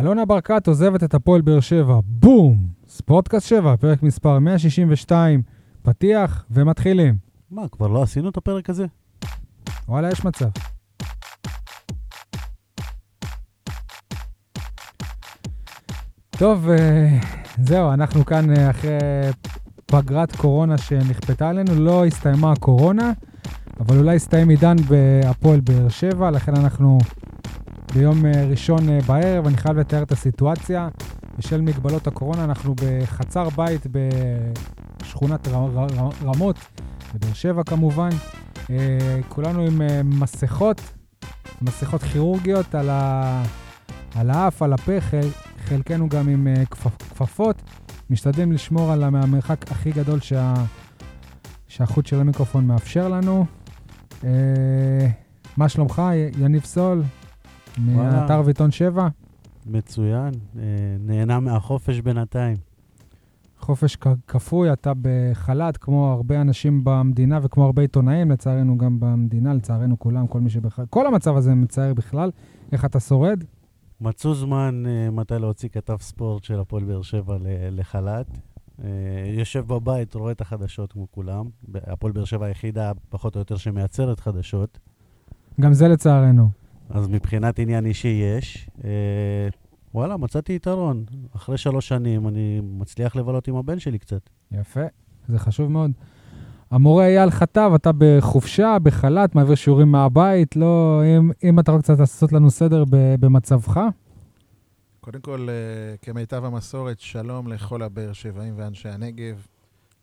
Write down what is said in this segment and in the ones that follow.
אלונה ברקת עוזבת את הפועל באר שבע. בום! ספורטקאסט 7, פרק מספר 162, פתיח ומתחילים. מה, כבר לא עשינו את הפרק הזה? וואלה, יש מצב. טוב, אה, זהו, אנחנו כאן אה, אחרי פגרת קורונה שנכפתה עלינו. לא הסתיימה הקורונה, אבל אולי הסתיים עידן בהפועל באר שבע, לכן אנחנו ביום אה, ראשון בערב, אני חייב לתאר את הסיטואציה. בשל מגבלות הקורונה אנחנו בחצר בית בשכונת רמות, בבאר שבע כמובן. כולנו עם מסכות, מסכות כירורגיות על, ה... על האף, על הפה, חלקנו גם עם כפפות. משתדלים לשמור על המרחק הכי גדול שה... שהחוט של המיקרופון מאפשר לנו. מה שלומך, יניב סול, מאתר ויטון 7? מצוין, uh, נהנה מהחופש בינתיים. חופש כפוי, אתה בחל"ת, כמו הרבה אנשים במדינה וכמו הרבה עיתונאים, לצערנו גם במדינה, לצערנו כולם, כל מי שבכלל, כל המצב הזה מצער בכלל. איך אתה שורד? מצאו זמן uh, מתי להוציא כתב ספורט של הפועל באר שבע לחל"ת. Uh, יושב בבית, רואה את החדשות כמו כולם. הפועל באר שבע היחידה, פחות או יותר, שמייצרת חדשות. גם זה לצערנו. אז מבחינת עניין אישי יש. Uh, וואלה, מצאתי יתרון. אחרי שלוש שנים אני מצליח לבלות עם הבן שלי קצת. יפה, זה חשוב מאוד. המורה אייל חטב, אתה בחופשה, בחל"ת, מעביר שיעורים מהבית, לא... אם, אם אתה רוצה קצת לעשות לנו סדר במצבך. קודם כל, אה, כמיטב המסורת, שלום לכל הבאר שבעים ואנשי הנגב.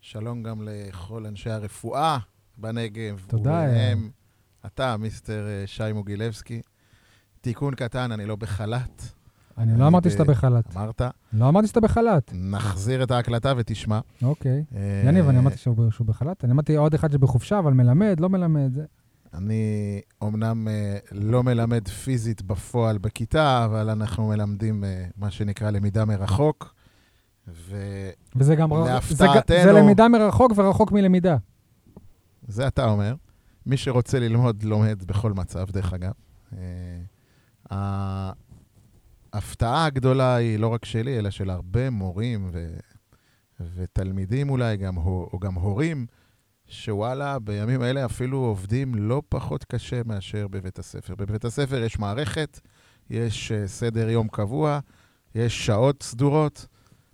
שלום גם לכל אנשי הרפואה בנגב. תודה. וביניהם, אתה, מיסטר אה, שי מוגילבסקי. תיקון קטן, אני לא בחל"ת. אני לא אמרתי שאתה בחל"ת. אמרת. לא אמרתי שאתה בחל"ת. נחזיר את ההקלטה ותשמע. אוקיי. אה, יניב, אני אמרתי שהוא בחל"ת. אני אמרתי עוד אחד שבחופשה, אבל מלמד, לא מלמד. אני אומנם אה, לא מלמד פיזית בפועל בכיתה, אבל אנחנו מלמדים מה שנקרא למידה מרחוק. וזה גם להפתעתנו... זה למידה מרחוק ורחוק מלמידה. זה אתה אומר. מי שרוצה ללמוד, לומד בכל מצב, דרך אגב. ההפתעה הגדולה היא לא רק שלי, אלא של הרבה מורים ו... ותלמידים אולי, גם, או גם הורים, שוואלה, בימים אלה אפילו עובדים לא פחות קשה מאשר בבית הספר. בבית הספר יש מערכת, יש uh, סדר יום קבוע, יש שעות סדורות,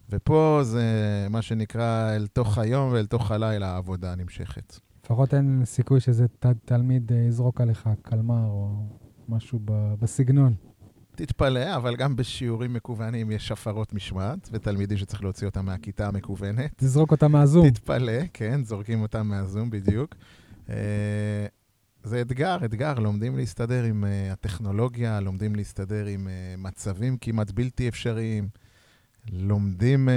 ופה זה מה שנקרא אל תוך היום ואל תוך הלילה העבודה נמשכת. לפחות אין סיכוי שזה ת, תלמיד uh, יזרוק עליך קלמר או משהו ב, בסגנון. תתפלא, אבל גם בשיעורים מקוונים יש הפרות משמעת, ותלמידים שצריך להוציא אותם מהכיתה המקוונת. תזרוק אותם מהזום. תתפלא, כן, זורקים אותם מהזום בדיוק. אה, זה אתגר, אתגר, לומדים להסתדר עם uh, הטכנולוגיה, לומדים להסתדר עם מצבים כמעט בלתי אפשריים, לומדים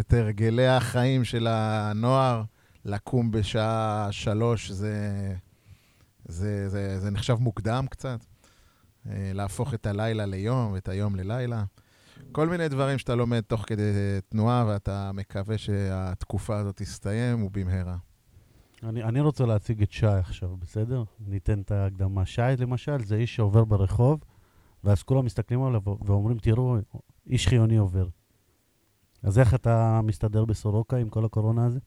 את הרגלי החיים של הנוער, לקום בשעה שלוש, זה, זה, זה, זה נחשב מוקדם קצת. אה, להפוך את הלילה ליום ואת היום ללילה. כל מיני דברים שאתה לומד תוך כדי תנועה, ואתה מקווה שהתקופה הזאת תסתיים ובמהרה. אני, אני רוצה להציג את שי עכשיו, בסדר? ניתן את ההקדמה. שי, למשל, זה איש שעובר ברחוב, ואז כולם מסתכלים עליו ואומרים, תראו, איש חיוני עובר. אז איך אתה מסתדר בסורוקה עם כל הקורונה הזה?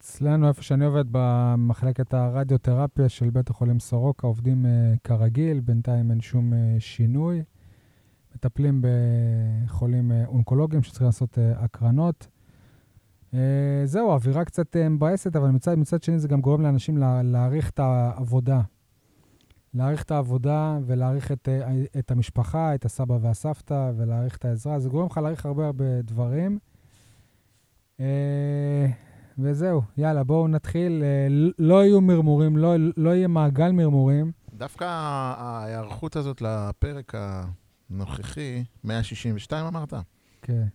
אצלנו, איפה שאני עובד, במחלקת הרדיותרפיה של בית החולים סורוקה, עובדים uh, כרגיל, בינתיים אין שום uh, שינוי. מטפלים בחולים uh, אונקולוגיים שצריכים לעשות uh, הקרנות. Uh, זהו, האווירה קצת uh, מבאסת, אבל מצד, מצד שני זה גם גורם לאנשים לה, להעריך את העבודה. להעריך את העבודה ולהעריך את, uh, את המשפחה, את הסבא והסבתא, ולהעריך את העזרה. זה גורם לך להעריך הרבה הרבה דברים. Uh, וזהו, יאללה, בואו נתחיל. אה, לא יהיו מרמורים, לא, לא יהיה מעגל מרמורים. דווקא ההיערכות הזאת לפרק הנוכחי, 162 אמרת? כן.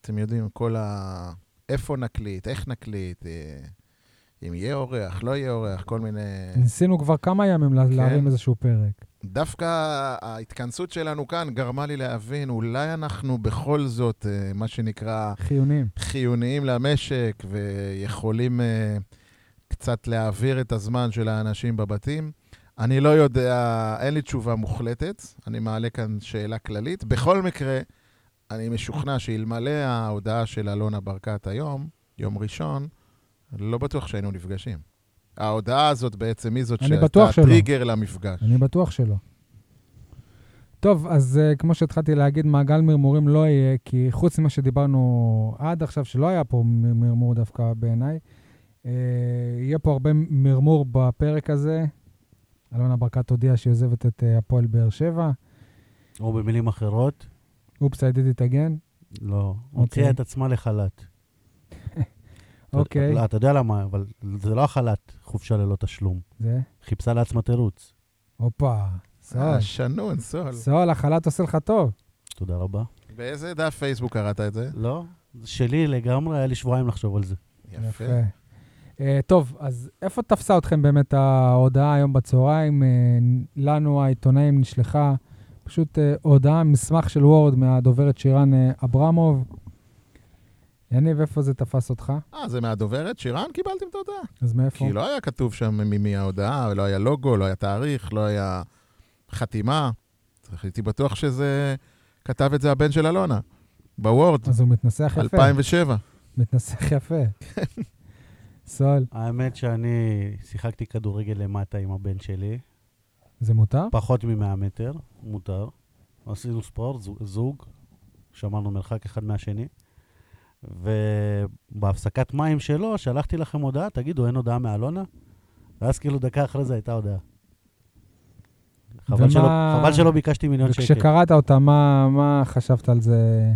אתם יודעים, כל ה... איפה נקליט, איך נקליט, אה, אם יהיה אורח, לא יהיה אורח, כל מיני... ניסינו כבר כמה ימים כן. להרים איזשהו פרק. דווקא ההתכנסות שלנו כאן גרמה לי להבין, אולי אנחנו בכל זאת, אה, מה שנקרא... חיוניים. חיוניים למשק, ויכולים uh, קצת להעביר את הזמן של האנשים בבתים. אני לא יודע, אין לי תשובה מוחלטת, אני מעלה כאן שאלה כללית. בכל מקרה, אני משוכנע שאלמלא ההודעה של אלונה ברקת היום, יום ראשון, לא בטוח שהיינו נפגשים. ההודעה הזאת בעצם היא זאת אני שהייתה. טריגר למפגש. אני בטוח שלא. טוב, אז uh, כמו שהתחלתי להגיד, מעגל מרמורים לא יהיה, כי חוץ ממה שדיברנו עד עכשיו, שלא היה פה מרמור דווקא בעיניי, uh, יהיה פה הרבה מרמור בפרק הזה. אלונה ברקת הודיעה שהיא עוזבת את uh, הפועל באר שבע. או במילים אחרות, אופס, I did it again. לא. אוקיי. הוציאה את עצמה לחל"ת. אוקיי, לא, אתה יודע למה, אבל זה לא החל"ת, חופשה ללא תשלום. זה, חיפשה לעצמה תירוץ. הופה, סול. שנון, סול. סול, החל"ת עושה לך טוב. תודה רבה. באיזה דף פייסבוק קראת את זה? לא, שלי לגמרי, היה לי שבועיים לחשוב על זה. יפה. Uh, טוב, אז איפה תפסה אתכם באמת ההודעה היום בצהריים? Uh, לנו, העיתונאים, נשלחה פשוט uh, הודעה, מסמך של וורד מהדוברת שירן uh, אברמוב. יניב, איפה זה תפס אותך? אה, זה מהדוברת? שירן? קיבלתם את ההודעה. אז מאיפה? כי לא היה כתוב שם ממי ההודעה, לא היה לוגו, לא היה תאריך, לא היה חתימה. הייתי בטוח שזה... כתב את זה הבן של אלונה, בוורד, אז הוא מתנסח יפה. 2007. מתנסח יפה. סול, האמת שאני שיחקתי כדורגל למטה עם הבן שלי, זה מותר? פחות מ-100 מטר, מותר. עשינו ספורט, זוג- זוג, שמרנו מרחק אחד מהשני. ובהפסקת מים שלו, שלחתי לכם הודעה, תגידו, אין הודעה מאלונה? ואז כאילו דקה אחרי זה הייתה הודעה. חבל, ומה- שלא, חבל שלא ביקשתי מיליון שקל. וכשקראת אותה, מה, מה חשבת על זה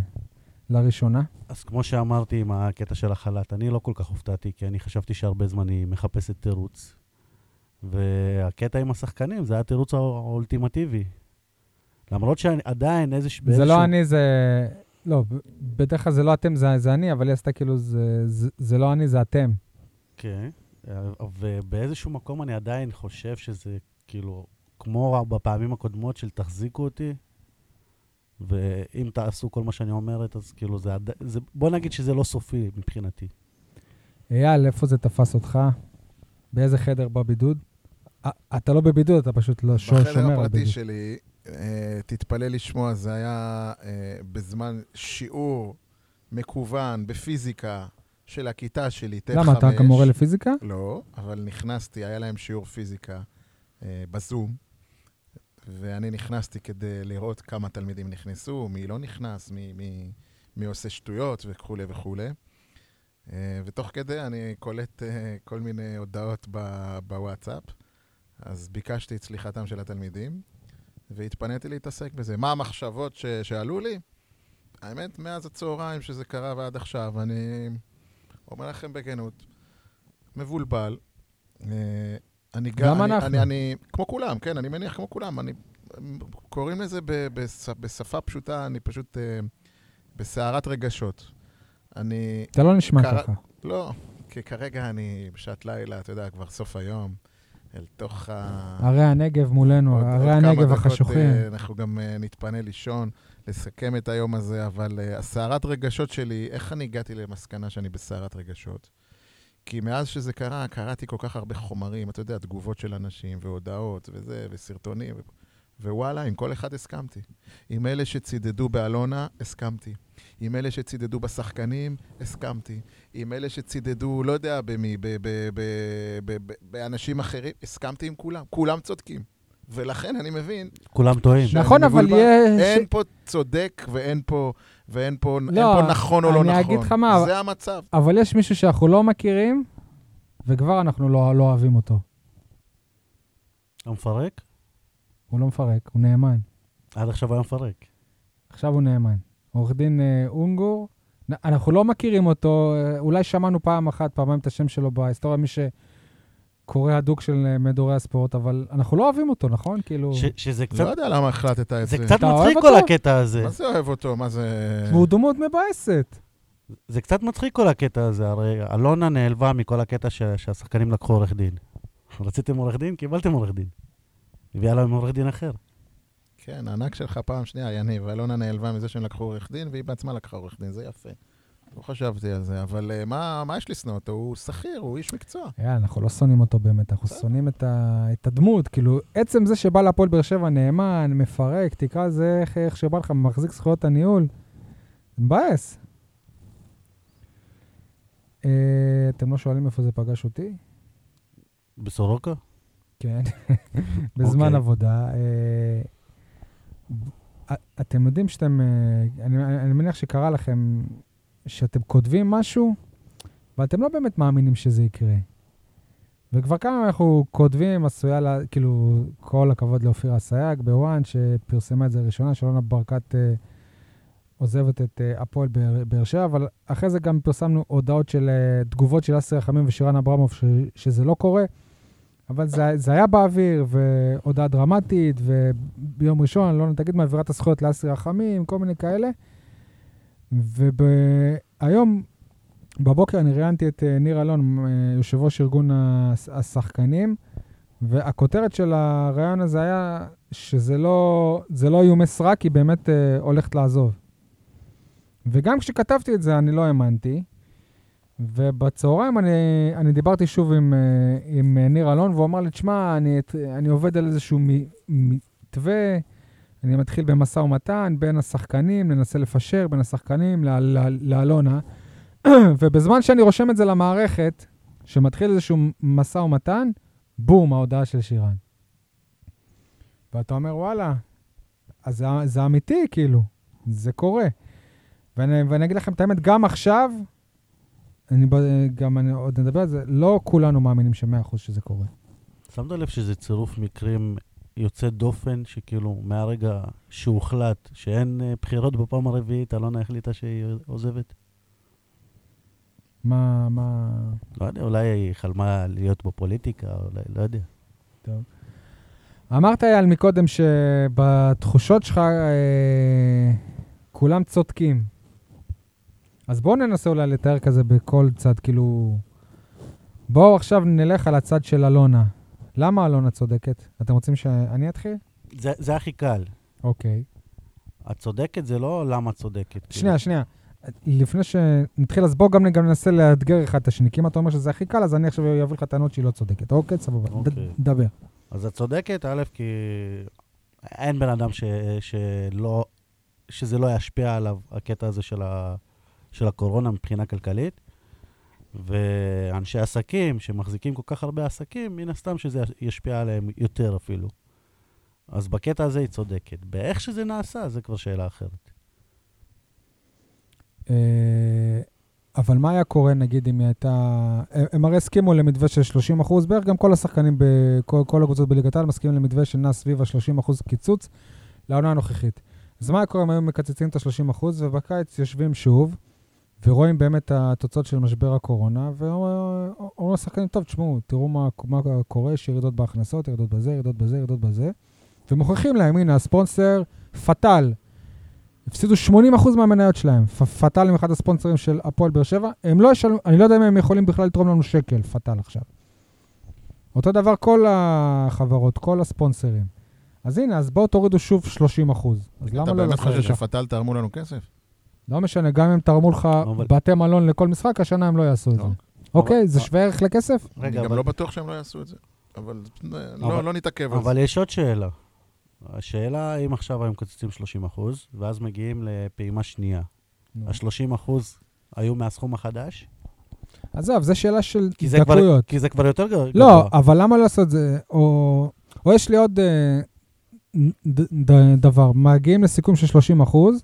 לראשונה? אז כמו שאמרתי עם הקטע של החל"ת, אני לא כל כך הופתעתי, כי אני חשבתי שהרבה זמן היא מחפשת תירוץ. והקטע עם השחקנים, זה היה התירוץ האולטימטיבי. למרות שעדיין איזשהו... זה לא אני, זה... לא, בדרך כלל זה לא אתם, זה, זה אני, אבל היא עשתה כאילו, זה, זה, זה לא אני, זה אתם. כן, ובאיזשהו מקום אני עדיין חושב שזה כאילו, כמו בפעמים הקודמות של תחזיקו אותי, ואם תעשו כל מה שאני אומרת, אז כאילו זה, עד... זה... בוא נגיד שזה לא סופי מבחינתי. אייל, איפה זה תפס אותך? באיזה חדר בבידוד? אתה לא בבידוד, אתה פשוט לא שו- בחדר שומר על הפרטי בידוד. שלי, אה, תתפלא לשמוע, זה היה אה, בזמן שיעור מקוון בפיזיקה של הכיתה שלי, ט' למה, אתה גם מורה לפיזיקה? לא, אבל נכנסתי, היה להם שיעור פיזיקה אה, בזום, ואני נכנסתי כדי לראות כמה תלמידים נכנסו, מי לא נכנס, מי, מי, מי עושה שטויות וכולי וכולי. אה, ותוך כדי אני קולט אה, כל מיני הודעות בוואטסאפ, אז ביקשתי את סליחתם של התלמידים, והתפניתי להתעסק בזה. מה המחשבות ש- שעלו לי? האמת, מאז הצהריים שזה קרה ועד עכשיו, אני אומר לכם בכנות, מבולבל. אה, אני גם אני, אנחנו. אני, אני, כמו כולם, כן, אני מניח כמו כולם. אני, קוראים לזה ב, בש, בשפה פשוטה, אני פשוט אה, בסערת רגשות. אני, אתה לא נשמע קרה- ככה. לא, כי כרגע אני בשעת לילה, אתה יודע, כבר סוף היום, אל תוך ה... הרי הנגב מולנו, עוד- הרי עוד הנגב החשוכים. אה, אנחנו גם אה, נתפנה לישון, לסכם את היום הזה, אבל אה, הסערת רגשות שלי, איך אני הגעתי למסקנה שאני בסערת רגשות? כי מאז שזה קרה, קראתי כל כך הרבה חומרים, אתה יודע, תגובות של אנשים, והודעות, וזה, וסרטונים, ו... ווואלה, עם כל אחד הסכמתי. עם אלה שצידדו באלונה, הסכמתי. עם אלה שצידדו בשחקנים, הסכמתי. עם אלה שצידדו, לא יודע במי, באנשים אחרים, הסכמתי עם כולם. כולם צודקים. ולכן אני מבין כולם טועים. נכון, אבל. יש... אין פה צודק ואין פה, ואין פה, אין לא, פה נכון או לא נכון. אני אגיד לך מה, זה המצב. אבל יש מישהו שאנחנו לא מכירים, וכבר אנחנו לא, לא אוהבים אותו. המפרק? הוא לא מפרק, הוא נאמן. עד עכשיו היה מפרק. עכשיו הוא נאמן. עורך דין אה, אונגור, אנחנו לא מכירים אותו, אה, אולי שמענו פעם אחת, פעמיים את השם שלו בהיסטוריה, מי שקורא הדוק של אה, מדורי הספורט, אבל אנחנו לא אוהבים אותו, נכון? כאילו, ש- שזה קצת, לא יודע למה החלטת את זה זה. קצת אתה אוהב מצחיק אותו? כל הקטע הזה. מה זה אוהב אותו? מה זה... והוא דמות מבאסת. זה קצת מצחיק כל הקטע הזה, הרי אלונה נעלבה מכל הקטע ש- שהשחקנים לקחו עורך דין. רציתם עורך דין? קיבלתם עורך דין. הביאה להם עורך דין אחר. כן, הענק שלך פעם שנייה, יניב. אלונה נעלבה מזה שהם לקחו עורך דין, והיא בעצמה לקחה עורך דין, זה יפה. לא חשבתי על זה, אבל אה, מה, מה יש לשנוא אותו? הוא שכיר, הוא איש מקצוע. יאללה, אנחנו לא שונאים אותו באמת, אנחנו. שונאים את, ה... את הדמות. כאילו, עצם זה שבא להפועל באר שבע נאמן, מפרק, תקרא לזה איך, איך שבא לך, מחזיק זכויות הניהול, מבאס. אה, אתם לא שואלים איפה זה פגש אותי? בסורוקה? כן, בזמן אוקיי. עבודה. א- אתם יודעים שאתם, אה, אני, אני מניח שקרה לכם, שאתם כותבים משהו, ואתם לא באמת מאמינים שזה יקרה. וכבר כמה אנחנו כותבים, עשויה, לה, כאילו, כל הכבוד לאופירה אסייג בוואן, שפרסמה את זה ראשונה, שאלונה ברקת אה, עוזבת את אה, הפועל באר באר שבע, אבל אחרי זה גם פרסמנו הודעות של אה, תגובות של אסי רחמים ושירן אברמוב, ש, שזה לא קורה. אבל זה, זה היה באוויר, והודעה דרמטית, וביום ראשון, לא תגיד מעבירת הזכויות לאסי רחמים, כל מיני כאלה. והיום, בבוקר אני ראיינתי את אה, ניר אלון, אה, יושב ראש ארגון הש- השחקנים, והכותרת של הראיון הזה היה שזה לא, לא איומי סרק, היא באמת אה, הולכת לעזוב. וגם כשכתבתי את זה, אני לא האמנתי. ובצהריים אני, אני דיברתי שוב עם, אה, עם אה, ניר אלון, והוא אמר לי, תשמע, אני, אני עובד על איזשהו מתווה, אני מתחיל במשא ומתן בין השחקנים, ננסה לפשר בין השחקנים לאלונה. ובזמן שאני רושם את זה למערכת, שמתחיל איזשהו משא ומתן, בום, ההודעה של שירן. ואתה אומר, וואלה, אז זה, זה אמיתי, כאילו, זה קורה. ואני, ואני אגיד לכם את האמת, גם עכשיו, אני גם אני עוד נדבר על זה, לא כולנו מאמינים שמאה אחוז שזה קורה. שמת לב שזה צירוף מקרים יוצא דופן, שכאילו מהרגע שהוחלט שאין אה, בחירות בפעם הרביעית, אלונה החליטה שהיא עוזבת? מה, מה... לא יודע, אולי היא חלמה להיות בפוליטיקה, אולי, לא יודע. אמרת, אייל, מקודם שבתחושות שלך אה, כולם צודקים. אז בואו ננסה אולי לתאר כזה בכל צד, כאילו... בואו עכשיו נלך על הצד של אלונה. למה אלונה צודקת? אתם רוצים שאני אתחיל? זה, זה הכי קל. אוקיי. את צודקת זה לא למה צודקת. שנייה, שנייה. לפני שנתחיל, אז בואו גם גם ננסה לאתגר אחד את השני. כי אם אתה אומר שזה הכי קל, אז אני עכשיו אביא לך טענות שהיא לא צודקת. אוקיי, סבבה. ד- אוקיי. דבר. אז את צודקת, א', כי אין בן אדם ש, שלא, שזה לא ישפיע עליו, הקטע הזה של, ה, של הקורונה מבחינה כלכלית. ואנשי עסקים שמחזיקים כל כך הרבה עסקים, מן הסתם שזה ישפיע עליהם יותר אפילו. אז בקטע הזה היא צודקת. באיך שזה נעשה, זה כבר שאלה אחרת. אה, אבל מה היה קורה, נגיד, אם היא הייתה... הם- הרי הסכימו למתווה של 30 אחוז בערך, גם כל השחקנים, בכל כל הקבוצות בליגת העל מסכימים למתווה שנע סביב ה-30 אחוז קיצוץ לעונה הנוכחית. אז מה היה קורה אם היו מקצצים את ה-30 אחוז, ובקיץ יושבים שוב, ורואים באמת את התוצאות של משבר הקורונה, ואומרים לשחקנים, טוב, תשמעו, תראו מה, מה קורה, יש ירידות בהכנסות, ירידות בזה, ירידות בזה, ירידות בזה, ומוכיחים להם, הנה, הספונסר, פטל, הפסידו 80% מהמניות שלהם. פטל הם אחד הספונסרים של הפועל באר שבע. הם לא ישלמו, אני לא יודע אם הם יכולים בכלל לתרום לנו שקל, פטל עכשיו. אותו דבר כל החברות, כל הספונסרים. אז הנה, אז בואו תורידו שוב 30 אחוז. אז למה אתה לא באמת לעשות חושב ככה? שפטל תרמו לנו כסף? לא משנה, גם אם תרמו לך אבל- בתי מלון לכל משחק, השנה הם לא יעשו את לא. זה. אוקיי, זה אבל- שווה ערך לכסף? אני רגע, גם אבל- לא בטוח שהם לא יעשו את זה. אבל אבל- לא לא נתעכב על זה. אבל יש עוד שאלה. השאלה, אם עכשיו היו מקצצים 30 אחוז, ואז מגיעים לפעימה שנייה, נו. ה-30 אחוז היו מהסכום החדש? עזוב, זו שאלה של זה דקויות. כי זה כבר יותר גבוה. לא, אבל למה לא לעשות זה? או, או יש לי עוד אה, ד, ד, דבר, מגיעים לסיכום של 30 אחוז,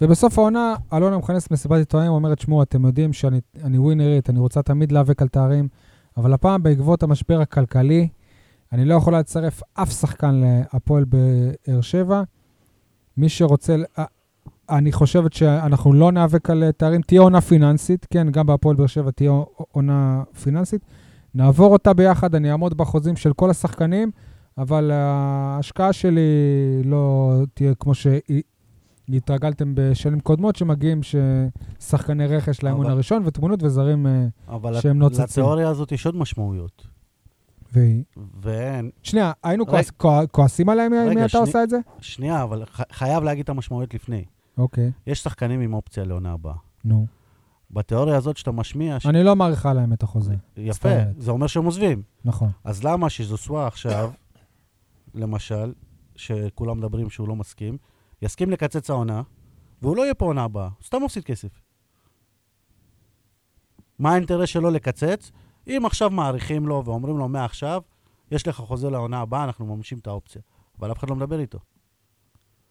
ובסוף העונה, אלונה מכנסת מסיבת עיתונאים, אומרת, שמעו, אתם יודעים שאני אני ווינרית, אני רוצה תמיד להיאבק על תארים, אבל הפעם בעקבות המשבר הכלכלי, אני לא יכולה לצרף אף שחקן להפועל באר שבע. מי שרוצה, אה, אני חושבת שאנחנו לא ניאבק על תארים, תהיה עונה פיננסית, כן, גם בהפועל באר שבע תהיה עונה פיננסית. נעבור אותה ביחד, אני אעמוד בחוזים של כל השחקנים, אבל ההשקעה שלי לא תהיה כמו שהתרגלתם בשנים קודמות, שמגיעים ששחקני רכש לאימון אבל- הראשון, ותמונות וזרים אה, אבל שהם נוצצים. לתיאוריה הזאת יש עוד משמעויות. והיא. ואין, שנייה, היינו רגע. כועס- כוע- כועסים עליהם מי רגע, אתה שני- עושה את זה? שנייה, אבל ח- חייב להגיד את המשמעויות לפני. אוקיי. יש שחקנים עם אופציה לעונה הבאה. נו. בתיאוריה הזאת שאתה משמיע, ש... אני לא מעריכה להם את החוזה. יפה. זה אומר שהם עוזבים. נכון. אז למה שזוסווה עכשיו, למשל, שכולם מדברים שהוא לא מסכים, יסכים לקצץ העונה, והוא לא יהיה פה עונה הבאה, הוא סתם מפסיד כסף. מה האינטרס שלו לקצץ? אם עכשיו מעריכים לו ואומרים לו מעכשיו, יש לך חוזה לעונה הבאה, אנחנו מממשים את האופציה. אבל אף אחד לא מדבר איתו.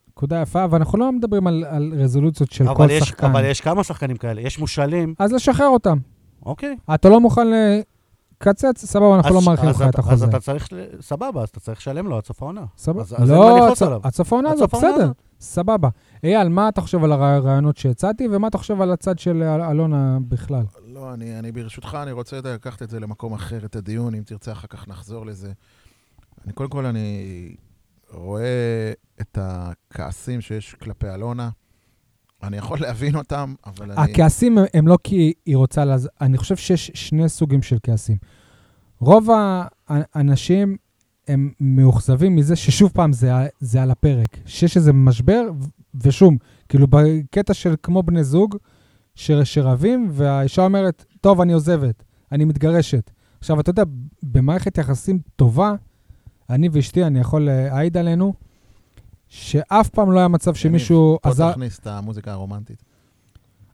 נקודה יפה, אבל אנחנו לא מדברים על, על רזולוציות של כל יש, שחקן. אבל יש כמה שחקנים כאלה, יש מושאלים, אז לשחרר אותם. אוקיי. אתה לא מוכן לקצץ, סבבה, אנחנו אז- לא מאריכים אז לך את החוזה. אז אתה צריך, סבבה, אז אתה צריך לשלם לו עד סוף העונה. סבבה. לא, עד- סוף העונה הזאת, בסדר. סבבה. אייל, מה אתה חושב על הרעיונות שהצעתי, ומה אתה חושב על הצד של אל- אלונה בכלל? לא, אני, אני ברשותך, אני רוצה לקחת את זה למקום אחר, את הדיון, אם תרצה אחר כך נחזור לזה. אני, קודם כל, אני רואה את הכעסים שיש כלפי אלונה. אני יכול להבין אותם, אבל אני... הכעסים הם- הם לא כי היא רוצה לז... אני חושב שיש שני סוגים של כעסים. רוב האנשים הם מאוכזבים מזה ששוב פעם זה, זה על הפרק. שיש איזה משבר, ושום, כאילו בקטע של כמו בני זוג, ש, שרבים, והאישה אומרת, טוב, אני עוזבת, אני מתגרשת. עכשיו, אתה יודע, במערכת יחסים טובה, אני ואשתי, אני יכול להעיד עלינו, שאף פעם לא היה מצב שמישהו פה עזר... תכניס את המוזיקה הרומנטית.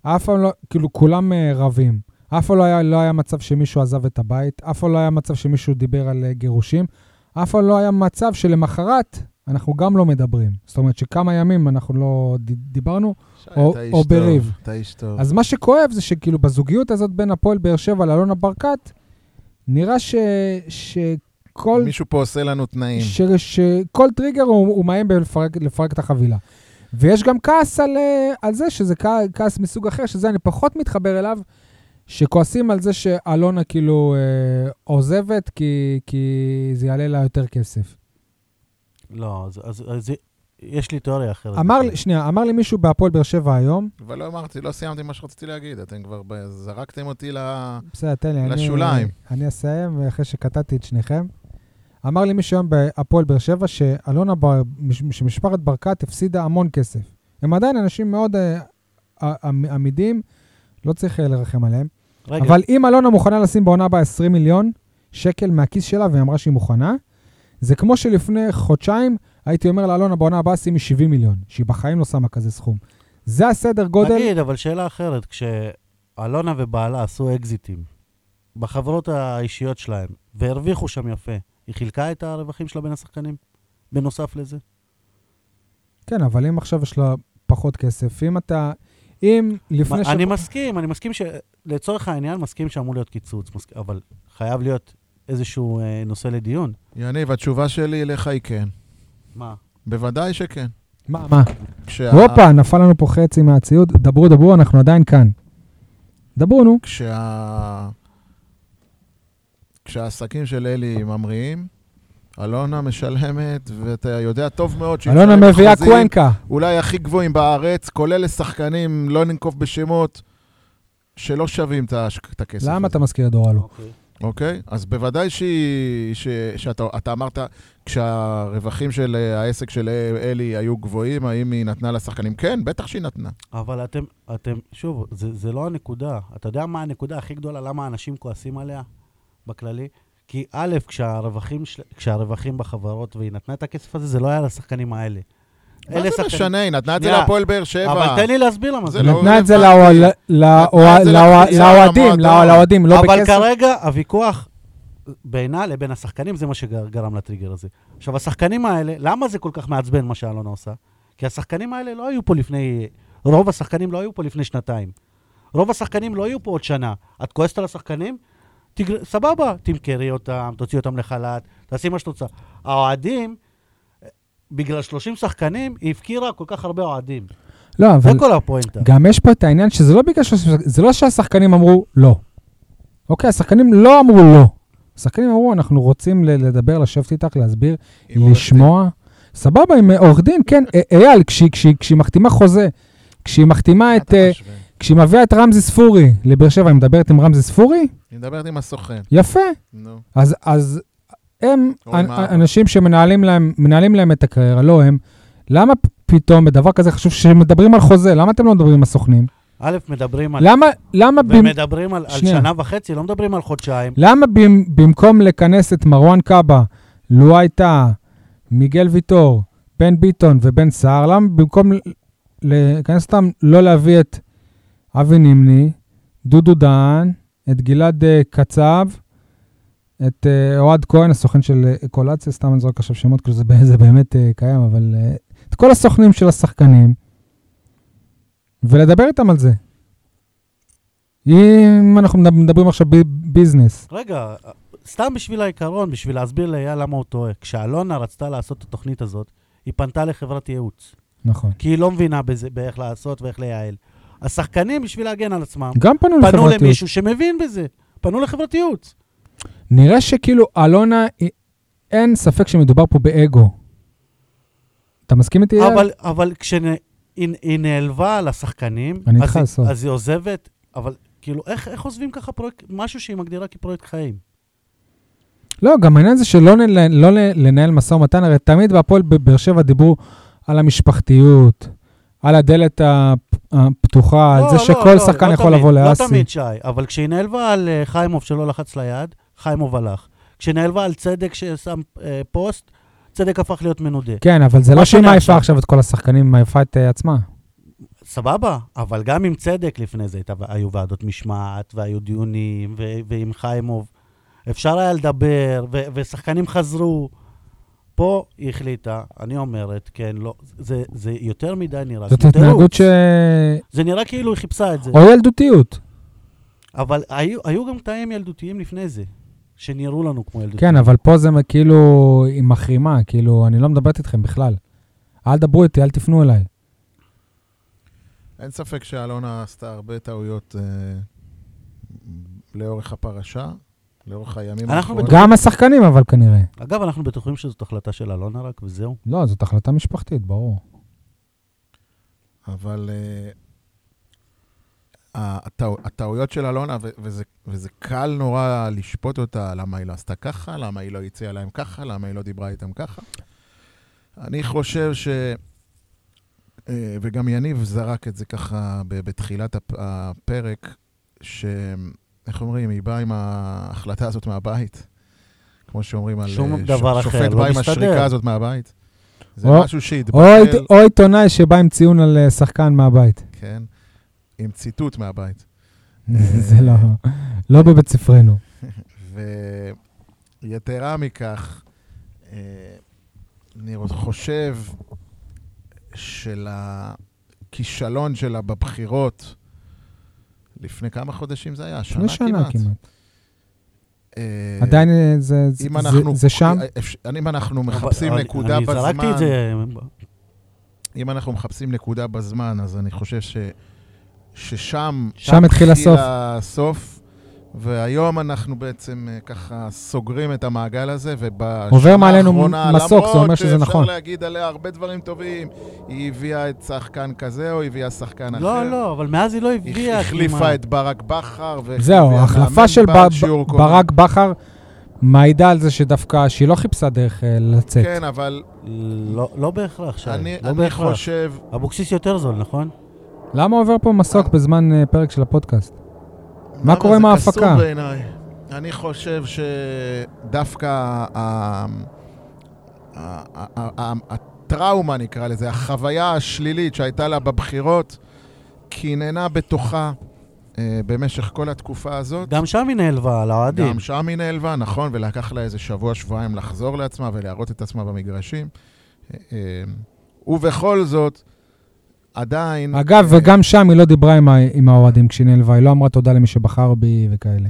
אף פעם לא, כאילו, כולם אה, רבים. אף פעם לא היה, לא היה מצב שמישהו עזב את הבית, אף פעם לא היה מצב שמישהו דיבר על אה, גירושים, אף פעם לא היה מצב שלמחרת אנחנו גם לא מדברים. זאת אומרת שכמה ימים אנחנו לא דיברנו, שי, או- או בריב. אתה איש טוב. אז מה שכואב זה שכאילו בזוגיות הזאת בין הפועל באר שבע לאלונה ברקת, נראה ש... שכל... מישהו פה עושה לנו תנאים. ש, שכל טריגר הוא, הוא מאיים בלפרק לפרק את החבילה. ויש גם כעס על, אה, על זה, שזה כע- כעס מסוג אחר, שזה אני פחות מתחבר אליו, שכועסים על זה שאלונה כאילו אה, עוזבת כי, כי זה יעלה לה יותר כסף. לא, אז, אז, אז יש לי תיאוריה אחרת. אמר לי, שנייה, אמר לי מישהו בהפועל באר שבע היום, אבל לא אמרתי, לא סיימתי מה שרציתי להגיד, אתם כבר ב- זרקתם אותי ל... בסדר, תן לי, אני, לשוליים. אני אסיים אחרי שקטעתי את שניכם. אמר לי מישהו היום בהפועל באר שבע שאלונה, בר, מש- שמשפחת ברקת הפסידה המון כסף. הם עדיין אנשים מאוד אה, עמ- עמידים, לא צריך אה, לרחם עליהם. רגע, אבל אם אלונה מוכנה לשים בעונה הבאה 20 מיליון שקל מהכיס שלה, והיא אמרה שהיא מוכנה, זה כמו שלפני חודשיים הייתי אומר לאלונה בעונה הבאה שימי 70 מיליון, שהיא בחיים לא שמה כזה סכום. זה הסדר גודל. תגיד, אבל שאלה אחרת, כשאלונה ובעלה עשו אקזיטים בחברות האישיות שלהם, והרוויחו שם יפה, היא חילקה את הרווחים שלה בין השחקנים? בנוסף לזה? כן, אבל אם עכשיו יש לה פחות כסף, אם אתה... אם לפני מה, אני מסכים, אני מסכים ש... לצורך העניין, מסכים שאמור להיות קיצוץ, מסכ... אבל חייב להיות איזשהו אה, נושא לדיון. יניב, התשובה שלי אליך היא כן. מה? בוודאי שכן. מה, מה? כשה... הופה, נפל לנו פה חצי מהציוד. דברו, דברו, אנחנו עדיין כאן. דברו, נו. כשה... כשהעסקים של אלי ממריאים, אלונה משלמת, ואתה יודע טוב מאוד שהיא אלונה מביאה קוונקה. אולי הכי גבוהים בארץ, כולל לשחקנים, לא ננקוב בשמות, שלא שווים את הכסף למה הזה. אתה מזכיר את דורלו? אוקיי. אוקיי? אז בוודאי שהיא- ש... שאתה אתה אמרת, כשהרווחים של אה, העסק של אלי היו גבוהים, האם היא נתנה לשחקנים? כן, בטח שהיא נתנה. אבל אתם, אתם, שוב, זה, זה לא הנקודה. אתה יודע מה הנקודה הכי גדולה? למה אנשים כועסים עליה בכללי? כי א', כשהרווחים, של, כשהרווחים בחברות והיא נתנה את הכסף הזה, זה לא היה לשחקנים האלה. מה זה שחקנים- משנה? היא נתנה את זה שנייה, להפועל באר שבע. אבל תן לי להסביר למה זה זה לא לא. נתנה את זה רלוונטי. לאוה- לאוה- נתנה את זה לאוה- לקבוצה, לאוהדים, למועדון. לאוהדים, לא אבל בכסף. כרגע הוויכוח בינה לבין השחקנים זה מה שגרם לטריגר הזה. עכשיו, השחקנים האלה, למה זה כל כך מעצבן מה שאלונה עושה? כי השחקנים האלה לא היו פה לפני... רוב השחקנים לא היו פה לפני שנתיים. רוב השחקנים לא היו פה עוד שנה. את כועסת על השחקנים? תגר... סבבה, תמכרי אותם, תוציאי אותם לחל"ת, תעשי מה שאת רוצה. האוהדים, בגלל 30 שחקנים, היא הפקירה כל כך הרבה אוהדים. לא, זה אבל כל הפואנטה. גם יש פה את העניין שזה לא בגלל ש... זה לא שהשחקנים אמרו לא. אוקיי, השחקנים לא אמרו לא. השחקנים אמרו, אנחנו רוצים לדבר, לשבת איתך, להסביר, לשמוע. סבבה, עם אה, עורך דין, כן. אה, אייל, כשהיא- מחתימה חוזה, כשהיא מחתימה. את... כשהיא מביאה את רמזי ספורי לבאר שבע, היא מדברת עם רמזי ספורי? היא מדברת עם הסוכן. יפה. נו. אז, אז הם אנ-. אנשים שמנהלים להם, להם את הקריירה, לא הם. למה פתאום בדבר כזה חשוב שמדברים על חוזה? למה אתם לא מדברים עם הסוכנים? א', מדברים על... למה, למה, במ... ומדברים על, על שנייה. שנה וחצי, לא מדברים על חודשיים. למה במ, במקום לכנס את מרואן קאבה, לואי טאה, מיגל ויטור, בן ביטון ובן סער, למה במקום לכנס אותם, לא להביא את אבי נימני, דודו דהן, את גלעד אה, קצב, את אה, אוהד כהן, הסוכן של אה, קולציה, סתם אני זורק עכשיו שמות, כאילו זה, באמת קיים, אבל את כל הסוכנים של השחקנים, ולדבר איתם על זה. אם אנחנו מדבר- מדברים עכשיו ביזנס. רגע, סתם בשביל העיקרון, בשביל להסביר לאייל למה הוא טועה. כשאלונה רצתה לעשות את התוכנית הזאת, היא פנתה לחברת ייעוץ. נכון. כי היא לא מבינה בזה, באיך לעשות ואיך לייעל. השחקנים, בשביל להגן על עצמם, גם פנו פנו לחברת ייעוץ. למישהו שמבין בזה. פנו לחברת ייעוץ. נראה שכאילו אלונה, היא- אין ספק שמדובר פה באגו. אתה מסכים איתי? אבל, אבל כשהיא נעלבה על השחקנים, אני אז, איתך, סוף. אז היא עוזבת, אבל כאילו, איך, איך עוזבים ככה פרויקט, משהו שהיא מגדירה כפרויקט חיים? לא, גם העניין זה שלא לא ל- לנהל משא ומתן, הרי תמיד בהפועל בבאר שבע דיברו על המשפחתיות, על הדלת הפ- הפתוחה, על לא, זה לא, שכל לא, שחקן לא יכול תמיד, לבוא לא לאסי. תמיד, שי, אבל כשהיא נעלבה על אה, חיימוב שלא לחץ ליד, חיימוב הלך. כשהיא נעלבה על צדק ששם אה, פוסט, צדק הפך להיות מנודה. כן, אבל זה לא שהיא מעיפה עכשיו? את כל השחקנים, היא מעיפה את אה, עצמה. סבבה, אבל גם עם צדק לפני זה היו ועדות משמעת, והיו דיונים, ו- ועם חיימוב. אפשר היה לדבר, ו- ושחקנים חזרו. פה היא החליטה, אני אומרת, כן, לא, זה, זה יותר מדי נראה. זאת התנהגות. ש... זה נראה כאילו היא חיפשה את זה. או ילדותיות. אבל היו, היו גם קטעים ילדותיים לפני זה, שנראו לנו כמו ילדותיים. כן, אבל פה זה כאילו, היא מחרימה, כאילו, אני לא מדברת איתכם בכלל. אל דברו איתי, אל תפנו אליי. אין ספק שאלונה עשתה הרבה טעויות אה, לאורך הפרשה, לאורך הימים אנחנו האחרונים. בטוחים- גם השחקנים, אבל כנראה. אגב, אנחנו בטוחים שזאת החלטה של אלונה רק, וזהו. לא, זאת החלטה משפחתית, ברור. אבל הטעו- הטעויות של אלונה, וזה, וזה קל נורא לשפוט אותה, למה היא לא עשתה ככה, למה היא לא הציעה להם ככה, למה היא לא דיברה איתם ככה. אני חושב ש... אה, וגם יניב זרק את זה ככה בתחילת הפ- הפרק, ש... איך אומרים, היא באה עם ההחלטה הזאת מהבית. כמו שאומרים על... שום אה, ש- דבר אחר, שופט לא בא עם. השריקה הזאת מהבית. זה או- משהו שהתבטל, עית- או עיתונאי שבא עם ציון על אה, שחקן מהבית. כן, עם ציטוט מהבית. זה לא, לא בבית ספרנו. ויתרה מכך, אה, אני חושב שלכישלון שלה בבחירות, לפני כמה חודשים זה היה? שנה לפני כמעט. שנה כמעט. אה, עדיין אה, זה- זה זה- אנחנו, זה שם? אה, אם אנחנו מחפשים אבל- נקודה אני בזמן, זרקתי את זה, אם אנחנו מחפשים נקודה בזמן, אז אני חושב ש, ששם שם התחיל הסוף. הסוף, והיום אנחנו בעצם אה, ככה סוגרים את המעגל הזה, ובשנה האחרונה, מסוק, זה אומר שזה למרות נכון. שאפשר להגיד עליה הרבה דברים טובים, היא הביאה את שחקן כזה או הביאה שחקן אחר. לא, לא, אבל מאז היא לא היא הביאה החליפה כמעט. את ברק בכר, זהו, ההחלפה של ב-. ברק בכר מעידה על זה שדווקא, שהיא לא חיפשה דרך אה, לצאת. כן, אבל לא, לא בהכרח, שי, אני, לא אני בהכרח. חושב... אבוקסיס יותר זול, נכון? למה עובר פה מסוק בזמן אה, פרק של הפודקאסט? מה קורה עם זה ההפקה? קסום בעיניי? אני חושב שדווקא הטראומה, נקרא לזה, החוויה השלילית שהייתה לה בבחירות, קיננה בתוכה אה, במשך כל התקופה הזאת. גם שם היא נעלבה על האוהדים. גם שם היא נעלבה, נכון, ולקח לה איזה שבוע-שבועיים לחזור לעצמה ולהראות את עצמה במגרשים. אה, אה, ובכל זאת, עדיין... אגב, אה, וגם שם היא לא דיברה עם ה- עם האוהדים כשהיא נעלבה, היא לא אמרה תודה למי שבחר בי וכאלה.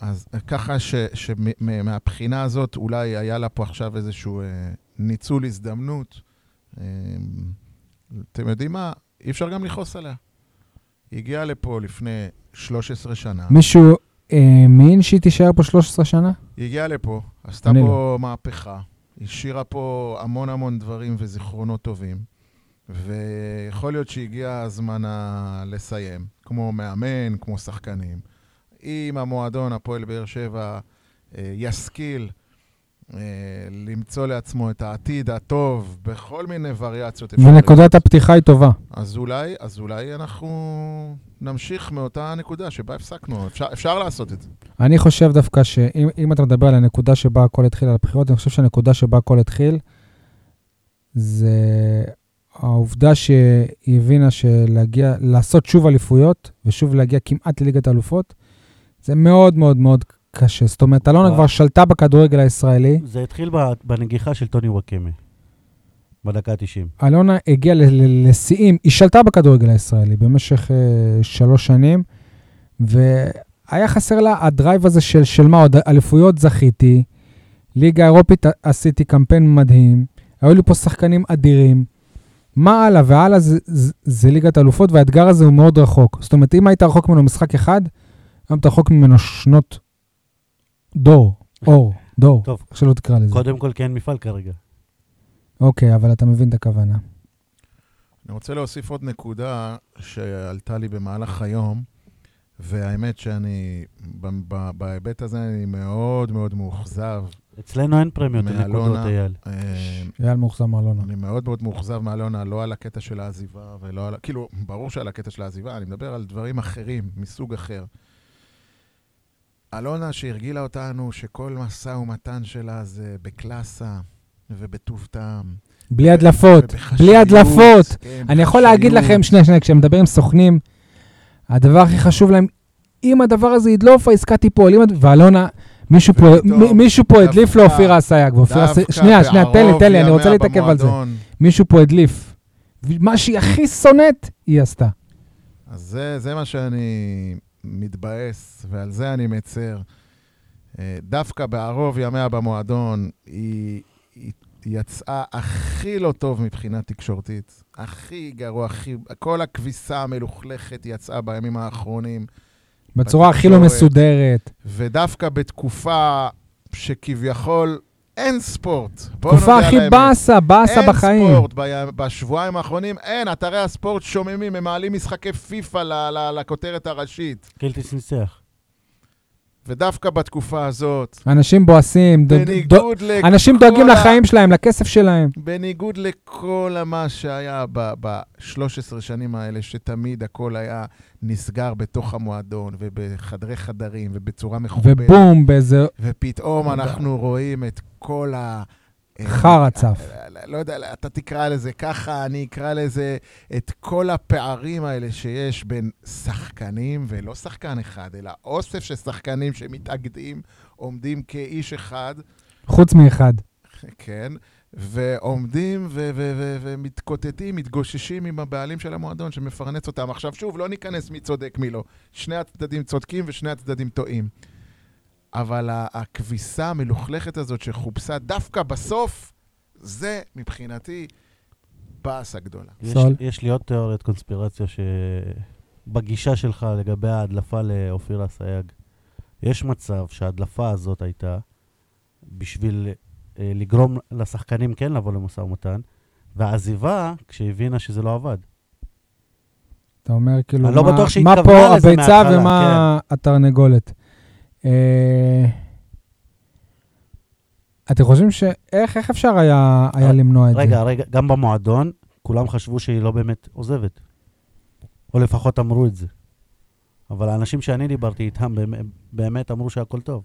אז ככה שמהבחינה הזאת אולי היה לה פה עכשיו איזשהו אה, ניצול הזדמנות. אה, אתם יודעים מה? אי אפשר גם לכעוס עליה. היא הגיעה לפה לפני 13 שנה. מישהו האמין שהיא תישאר פה 13 שנה? היא הגיעה לפה, עשתה פה מהפכה, השאירה פה המון המון דברים וזיכרונות טובים, ויכול להיות שהגיע הזמן ה- לסיים, כמו מאמן, כמו שחקנים. אם המועדון, הפועל באר שבע, אה, ישכיל אה, למצוא לעצמו את העתיד הטוב בכל מיני וריאציות. ונקודת הפתיחה היא טובה. אז אולי, אז אולי אנחנו נמשיך מאותה נקודה שבה הפסקנו. אפשר, אפשר לעשות את זה. אני חושב דווקא שאם אם אתה מדבר על הנקודה שבה הכל התחיל על הבחירות, אני חושב שהנקודה שבה הכל התחיל, זה העובדה שהיא הבינה שלהגיע, לעשות שוב אליפויות, ושוב להגיע כמעט לליגת האלופות, זה מאוד מאוד מאוד קשה. זאת אומרת, אלונה. כבר שלטה בכדורגל הישראלי. זה התחיל בנגיחה של טוני וואקמה, בדקה ה-90. אלונה הגיעה לשיאים, היא שלטה בכדורגל הישראלי במשך אה, שלוש שנים, והיה חסר לה הדרייב הזה של, של מה עוד, אליפויות זכיתי, ליגה אירופית עשיתי קמפיין מדהים, היו לי פה שחקנים אדירים. מה הלאה? והלאה זה, זה, זה ליגת אלופות, והאתגר הזה הוא מאוד רחוק. זאת אומרת, אם היית רחוק ממנו משחק אחד, היום אתה רחוק ממנו שנות דור, אור, דור, טוב. איך שלא תקרא לזה. קודם כל, כי אין מפעל כרגע. אוקיי, אבל אתה מבין את הכוונה. אני רוצה להוסיף עוד נקודה שעלתה לי במהלך היום, והאמת שאני, ב- ב- בהיבט הזה אני מאוד מאוד מאוכזב. אצלנו אין פרמיות. לנקודות, אייל. אה, אייל מאוכזב מאלונה. אני מאוד מאוד מאוכזב מאלונה, לא על הקטע של העזיבה ולא על... כאילו, ברור שעל הקטע של העזיבה, אני מדבר על דברים אחרים, מסוג אחר. אלונה שהרגילה אותנו שכל משא ומתן שלה זה בקלאסה ובטוב טעם. בלי הדלפות, בלי הדלפות. כן, אני יכול להגיד. לכם, שנייה, שנייה, כשהם מדברים עם סוכנים, הדבר הכי חשוב להם, אם הדבר הזה ידלוף, העסקה תיפול. ואלונה, מישהו פה, מ- מישהו פה הדליף לאופירה אסייג. ואופירה אסייג- שנייה, שנייה, תן לי, תן לי, אני רוצה להתעכב על זה. מישהו פה הדליף. מה שהיא הכי שונאת, היא עשתה. אז זה, זה מה שאני מתבאס, ועל זה אני מצר. אה, דווקא בערוב ימיה במועדון, היא, היא יצאה הכי לא טוב מבחינה תקשורתית. הכי גרוע, הכי... כל הכביסה המלוכלכת יצאה בימים האחרונים. בצורה הכי לא. מסודרת. ודווקא בתקופה שכביכול אין ספורט. תקופה הכי. באסה, באסה בחיים. אין ספורט. ב- בשבועיים האחרונים אין, אתרי הספורט שוממים, הם מעלים משחקי פיפא לכותרת הראשית. קילטיס ניצח. ודווקא בתקופה הזאת, אנשים בועסים, דו- דו- בניגוד לכל... אנשים דואגים ה- לחיים שלהם, לכסף שלהם. בניגוד לכל מה שהיה ב-13 שנים האלה, שתמיד הכל היה נסגר בתוך המועדון, ובחדרי חדרים, ובצורה מכובדת. ובום, באיזה ופתאום אנחנו רואים את כל ה... חרא צף. לא יודע, אתה תקרא לזה ככה, אני אקרא לזה את כל הפערים האלה שיש בין שחקנים, ולא שחקן אחד, אלא אוסף של שחקנים שמתאגדים, עומדים כאיש אחד, חוץ מאחד. כן, ועומדים ו- ו- ו- ומתקוטטים, מתגוששים עם הבעלים של המועדון שמפרנס אותם. עכשיו, שוב, לא ניכנס מי צודק, מי לא. שני הצדדים צודקים ושני הצדדים טועים. אבל הכביסה המלוכלכת הזאת שחופשה דווקא בסוף, זה מבחינתי באסה גדולה. יש. יש לי עוד תיאוריית קונספירציה שבגישה שלך לגבי ההדלפה לאופירה אסייג, יש מצב שההדלפה הזאת הייתה בשביל אה, לגרום לשחקנים כן לבוא למשא ומתן, והעזיבה כשהבינה שזה לא עבד. אתה אומר, כאילו, אני לא מה- מה פה הביצה מההתחלה, כן. ומה התרנגולת. אה, אתם חושבים ש... איך איך אפשר היה היה למנוע את זה? רגע, רגע, גם במועדון, כולם חשבו שהיא לא באמת עוזבת. או לפחות אמרו את זה. אבל האנשים שאני דיברתי איתם באמת, באמת אמרו שהכל טוב.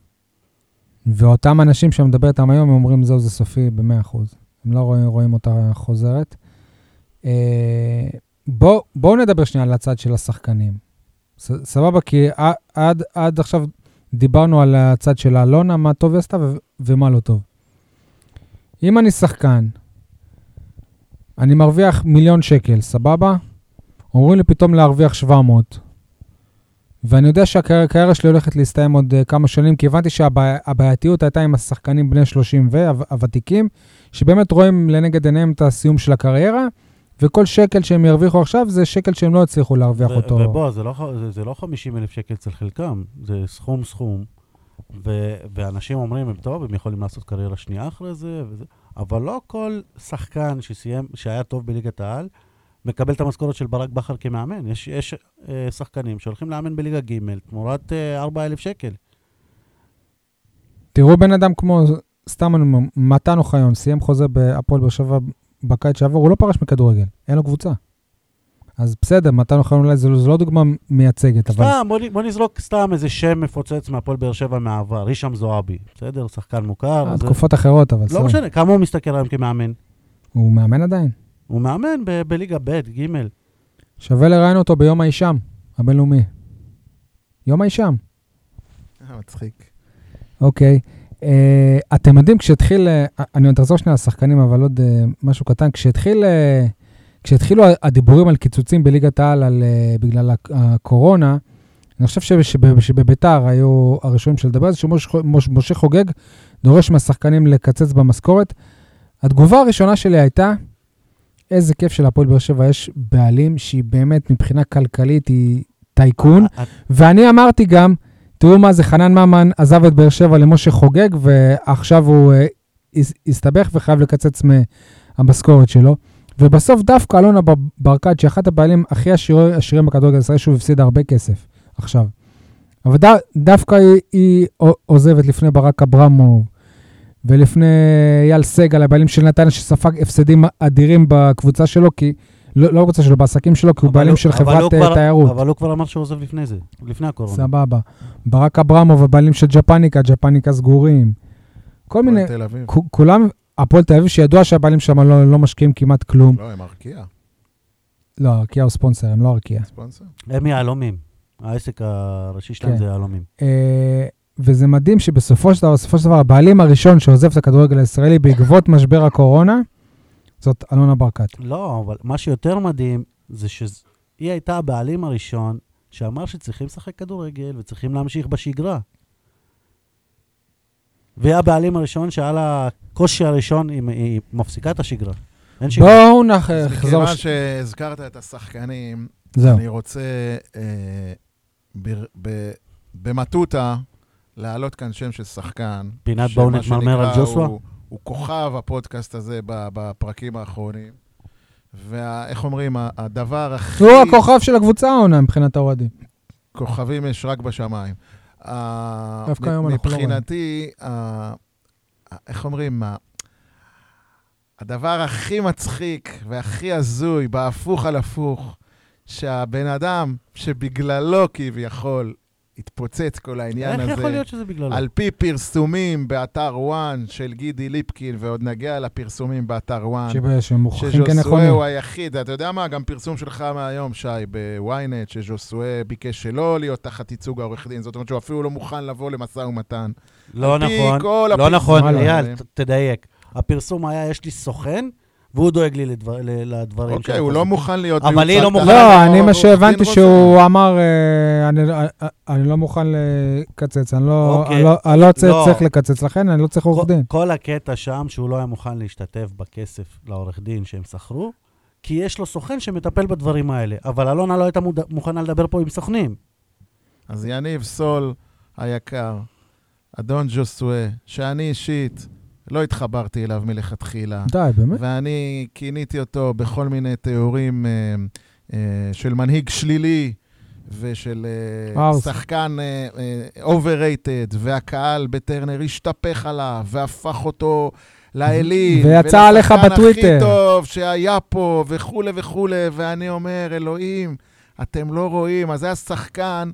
ואותם אנשים שאני מדבר איתם היום, הם אומרים, זהו, זה סופי ב-100%. הם לא רואים, רואים אותה חוזרת. אה, בואו בוא נדבר שנייה על הצד של השחקנים. ס, סבבה, כי עד, עד עכשיו דיברנו על הצד של אלונה, מה טוב היא עשתה ומה לא טוב. אם אני שחקן, אני מרוויח מיליון שקל, סבבה? אומרים לי פתאום להרוויח 700. ואני יודע שהקריירה שלי הולכת להסתיים עוד uh, כמה שנים, כי הבנתי שהבעייתיות הייתה עם השחקנים בני 30 והוותיקים, שבאמת רואים לנגד עיניהם את הסיום של הקריירה, וכל שקל שהם ירוויחו עכשיו זה שקל שהם לא הצליחו להרוויח ו- אותו. ובוא, זה לא, זה, זה לא 50 אלף שקל אצל חלקם, זה סכום סכום. ו- ואנשים אומרים, טוב, הם יכולים לעשות קריירה שנייה אחרי זה, וזה, אבל לא כל שחקן שסיים, שהיה טוב בליגת העל, מקבל את המשכורת של ברק בכר כמאמן. יש, יש אה, שחקנים שהולכים לאמן בליגה ג' תמורת אה, 4,000 שקל. תראו בן אדם כמו סתם מתן אוחיון סיים חוזה בהפועל באר שבע בקיץ שעבר, הוא לא פרש מכדורגל, אין לו קבוצה. אז בסדר, מתן אוחיון אולי זה, לא- זה לא דוגמה מייצגת, אבל... סתם, בוא, בוא נזרוק סתם איזה שם מפוצץ מהפועל באר שבע מהעבר, הישאם זועבי, בסדר? שחקן מוכר. אה, זה- תקופות אחרות, אבל לא. משנה, כמה הוא מסתכל היום כמאמן? הוא מאמן עדיין. הוא מאמן ב- בליגה ב', ג'. שווה לראיין אותו ביום האישם, הבינלאומי. יום האישם. אה, מצחיק. אוקיי. אה, אתם יודעים, כשהתחיל, אה, אני עוד אחזור שנייה לשחקנים, אבל עוד אה, משהו קטן. כשהתחיל, אה, כשהתחילו הדיבורים על קיצוצים בליגת העל על, אה, בגלל הק- הקורונה, אני חושב שב- שב- שבביתר היו הראשונים של לדבר על זה, שמשה חוגג דורש מהשחקנים לקצץ במשכורת. התגובה הראשונה שלי הייתה, איזה כיף שלהפועל באר שבע יש בעלים שהיא באמת מבחינה כלכלית היא טייקון. ואני אמרתי גם, תראו מה זה, חנן ממן עזב את באר שבע למשה חוגג, ועכשיו הוא uh, הסתבך וחייב לקצץ מהמשכורת שלו. ובסוף דווקא אלונה בר- ברקת, שהיא אחת הבעלים הכי עשירי- עשירים בכדורגל הישראלי, שוב הפסידה הרבה כסף עכשיו. אבל ד, דווקא היא, היא עוזבת לפני ברק אברמוב, ולפני אייל סגל, הבעלים של נתניה, שספג הפסדים אדירים בקבוצה שלו, כי, לא, לא בקבוצה שלו, בעסקים שלו, כי הוא בעלים של חברת אה, תיירות. אבל הוא כבר אמר שהוא עוזב לפני זה, לפני הקורונה. סבבה. ברק אברמוב, הבעלים של ג'פניקה, ג'פניקה סגורים. כל מיני, הפועל תל אביב. כולם, הפועל תל אביב, שידוע שהבעלים שם לא, לא משקיעים כמעט כלום. לא, הם ארקיע, לא, ארקיע הוא ספונסר, הם לא ארקיע. ספונסר. הם יהלומים. העסק הראשי שלהם כן. זה יהלומים. אה, וזה מדהים שבסופו של דבר, בסופו של דבר, הבעלים הראשון שעוזב את הכדורגל הישראלי בעקבות משבר הקורונה, זאת אלונה ברקת. לא, אבל מה שיותר מדהים זה שהיא הייתה הבעלים הראשון שאמר שצריכים לשחק כדורגל וצריכים להמשיך בשגרה. והיא הבעלים הראשון שהיה לה הקושי הראשון, היא, היא מפסיקה את השגרה. אין שגרה. בואו נחזור. מכיוון שהזכרת את השחקנים, זהו. אני רוצה אה, ב- ב- במטותא להעלות כאן שם של שחקן. פינת בואו נתמרמר על ג'וסווה? הוא- כוכב הפודקאסט הזה בפרקים האחרונים. ואיך אומרים, הדבר הכי... הוא הכוכב של הקבוצה העונה מבחינת האוהדים. כוכבים יש רק בשמיים. דווקא היום אנחנו לא מבחינתי, ה- ה- איך אומרים, הדבר הכי מצחיק והכי הזוי, בהפוך על הפוך, שהבן אדם שבגללו כביכול התפוצץ כל העניין איך הזה, יכול להיות שזה בגללו? על פי פרסומים באתר וואן של גידי ליפקין, ועוד נגיע לפרסומים באתר וואן, שב- שהם מוכרחים כן שז'וסואה נכונים. הוא היחיד, אתה יודע מה? גם פרסום שלך מהיום, שי, בוויינט, שז'וסואה ביקש שלא להיות תחת ייצוג העורך דין, זאת אומרת שהוא אפילו לא מוכן לבוא למשא ומתן. לא על פי נכון, לא נכון. אייל, תדייק. הפרסום היה, יש לי סוכן, והוא דואג לי לדבר- ל- לדברים אוקיי, הוא לא. מוכן להיות אבל היא מיוצג לא מוכנה. לא, העורך אני מה שהבנתי רוצה. שהוא אמר, אה, אני- אה, אני לא מוכן לקצץ, אני לא אוקיי. אני לא- אני לא לא. צריך לקצץ, לכן אני לא צריך עורך דין. כל הקטע שם שהוא לא היה מוכן להשתתף בכסף לעורך דין שהם שכרו, כי יש לו סוכן שמטפל בדברים האלה. אבל אלונה לא הייתה מוכנה לדבר פה עם סוכנים. אז יניב סול היקר, אדון ג'וסואה, שאני אישית לא התחברתי אליו מלכתחילה. די, באמת? ואני כיניתי אותו בכל מיני תיאורים אה, אה, של מנהיג שלילי ושל אה. שחקן overrated, והקהל בטרנר השתפך עליו והפך אותו לאליל. ויצא עליך ולשחקן בטוויטר. הכי טוב שהיה פה וכולי וכולי, ואני אומר, אלוהים, אתם לא רואים, אז זה השחקן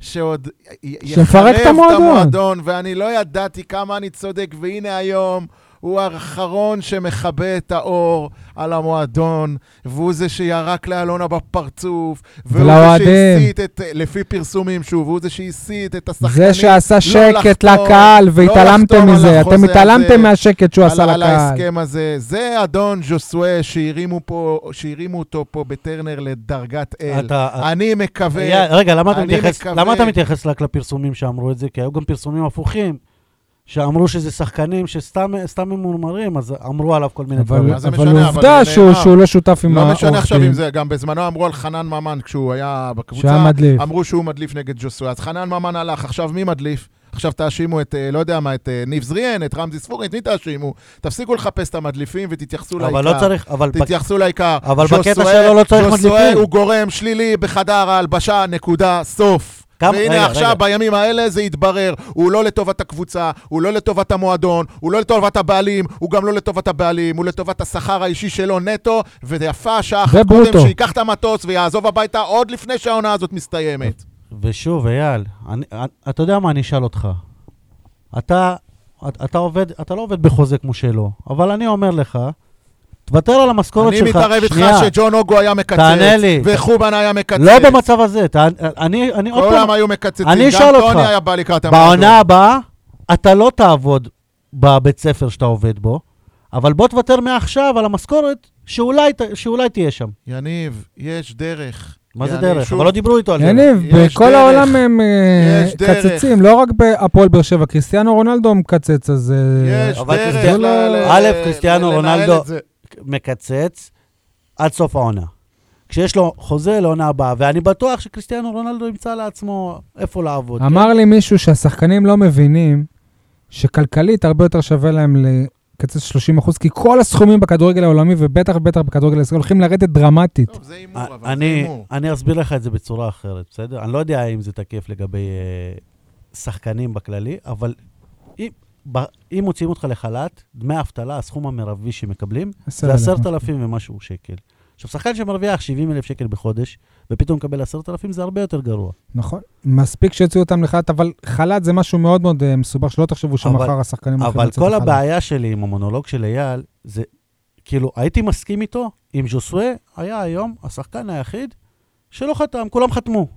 שעוד את יחרב המועדון. המועדון, ואני לא ידעתי כמה אני צודק, והנה היום הוא האחרון שמכבה את האור על המועדון, והוא זה שירק לאלונה בפרצוף, והוא זה. שהסית את, לפי פרסומים שוב, והוא זה שהסית את השחקנים. זה שעשה שקט לחתום, לקהל לא והתעלמתם על מזה, אתם התעלמתם מהשקט שהוא עשה על, על לקהל. ההסכם הזה. זה אדון ז'וסואה שהרימו, פה, שהרימו אותו פה בטרנר לדרגת אל. אתה... אני מקווה... אייל, רגע, למה אתה מתייחס- מקווה- למה אתה מתייחס רק לפרסומים שאמרו את זה? כי היו גם פרסומים הפוכים, שאמרו שזה שחקנים שסתם סתם ממורמרים, אז אמרו עליו כל מיני דברים. אבל עובדה זה שהוא לא שותף עם לא העורך משנה עכשיו. אם זה, גם בזמנו אמרו על חנן ממן כשהוא היה בקבוצה, שהיה מדליף. אמרו שהוא מדליף נגד ג'וסואה. אז חנן ממן הלך, עכשיו מי מדליף? עכשיו תאשימו את, אה, לא יודע מה, את אה, ניב זריאן, את רמזי ספורי, את מי תאשימו? תפסיקו לחפש את המדליפים ותתייחסו לעיקר. אבל לא צריך, אבל... בק- תתייחסו לעיקר. אבל בקטע שלו לא צריך מדליפים. הוא גורם שלילי בחדר ההלבשה, נקודה, סוף. כמה- והנה רגע, עכשיו, רגע. בימים האלה זה יתברר. הוא לא לטובת הקבוצה, הוא לא לטובת המועדון, הוא לא לטובת הבעלים, הוא גם לא לטובת הבעלים, הוא לטובת השכר האישי שלו נטו, ויפה השעה אחת. קודם שייקח את המטוס ויעזוב הביתה עוד לפני שהעונה הזאת מסתיימת. ושוב, אייל, אני, אתה יודע מה אני אשאל אותך? אתה, אתה, אתה עובד, אתה לא עובד בחוזה כמו שלו, אבל אני אומר לך, תוותר על המשכורת אני שלך. מתערב איתך שג'ון אוגו היה מקצץ, תענה לי. וחובן היה מקצץ. לא במצב הזה, ת, אני, אני עוד כולם פעם, היו מקצצים, אני גם אשאל אותך. טוני היה בא לקראת המועדון. בעונה הבאה, אתה לא תעבוד בבית ספר שאתה עובד בו, אבל בוא תוותר מעכשיו על המשכורת שאולי, שאולי תהיה שם. יניב, יש דרך. מה זה דרך? שוב, אבל לא דיברו איתו על זה. יניב, בכל. העולם הם אה. מקצצים, לא רק בהפועל באר שבע. קריסטיאנו רונלדו מקצץ, אז... אה, יש דרך א', קריסטיאנו רונלדו-. מקצץ עד סוף העונה. כשיש לו חוזה לעונה הבאה, ואני בטוח שקריסטיאנו רונלדו ימצא לעצמו איפה לעבוד. אמר לי מישהו שהשחקנים לא מבינים שכלכלית הרבה יותר שווה להם לקצץ 30 אחוז, כי כל הסכומים בכדורגל העולמי, ובטח ובטח בכדורגל הישראלי, הולכים לרדת דרמטית. טוב, זה הימור, כן? אבל זה אני, הימור. אני אסביר לך את זה בצורה אחרת, בסדר? אני לא יודע אם זה תקף לגבי אה, שחקנים בכללי, אבל אם, ב, אם מוציאים אותך לחל"ת, דמי אבטלה, הסכום המרבי שמקבלים, זה 10,000. עשרת אלפים ומשהו שקל. עכשיו, שחקן שמרוויח 70 אלף שקל בחודש, ופתאום מקבל עשרת אלפים, זה הרבה יותר גרוע. נכון. מספיק שיוציאו אותם לחל"ת, אבל חל"ת זה משהו מאוד מאוד אה, מסובך, שלא תחשבו שמחר אבל- השחקנים הולכים אבל לצאת כל לחל"ת. הבעיה שלי עם המונולוג של אייל, זה, כאילו, הייתי מסכים איתו אם ז'וסווה היה היום השחקן היחיד שלא חתם, כולם חתמו.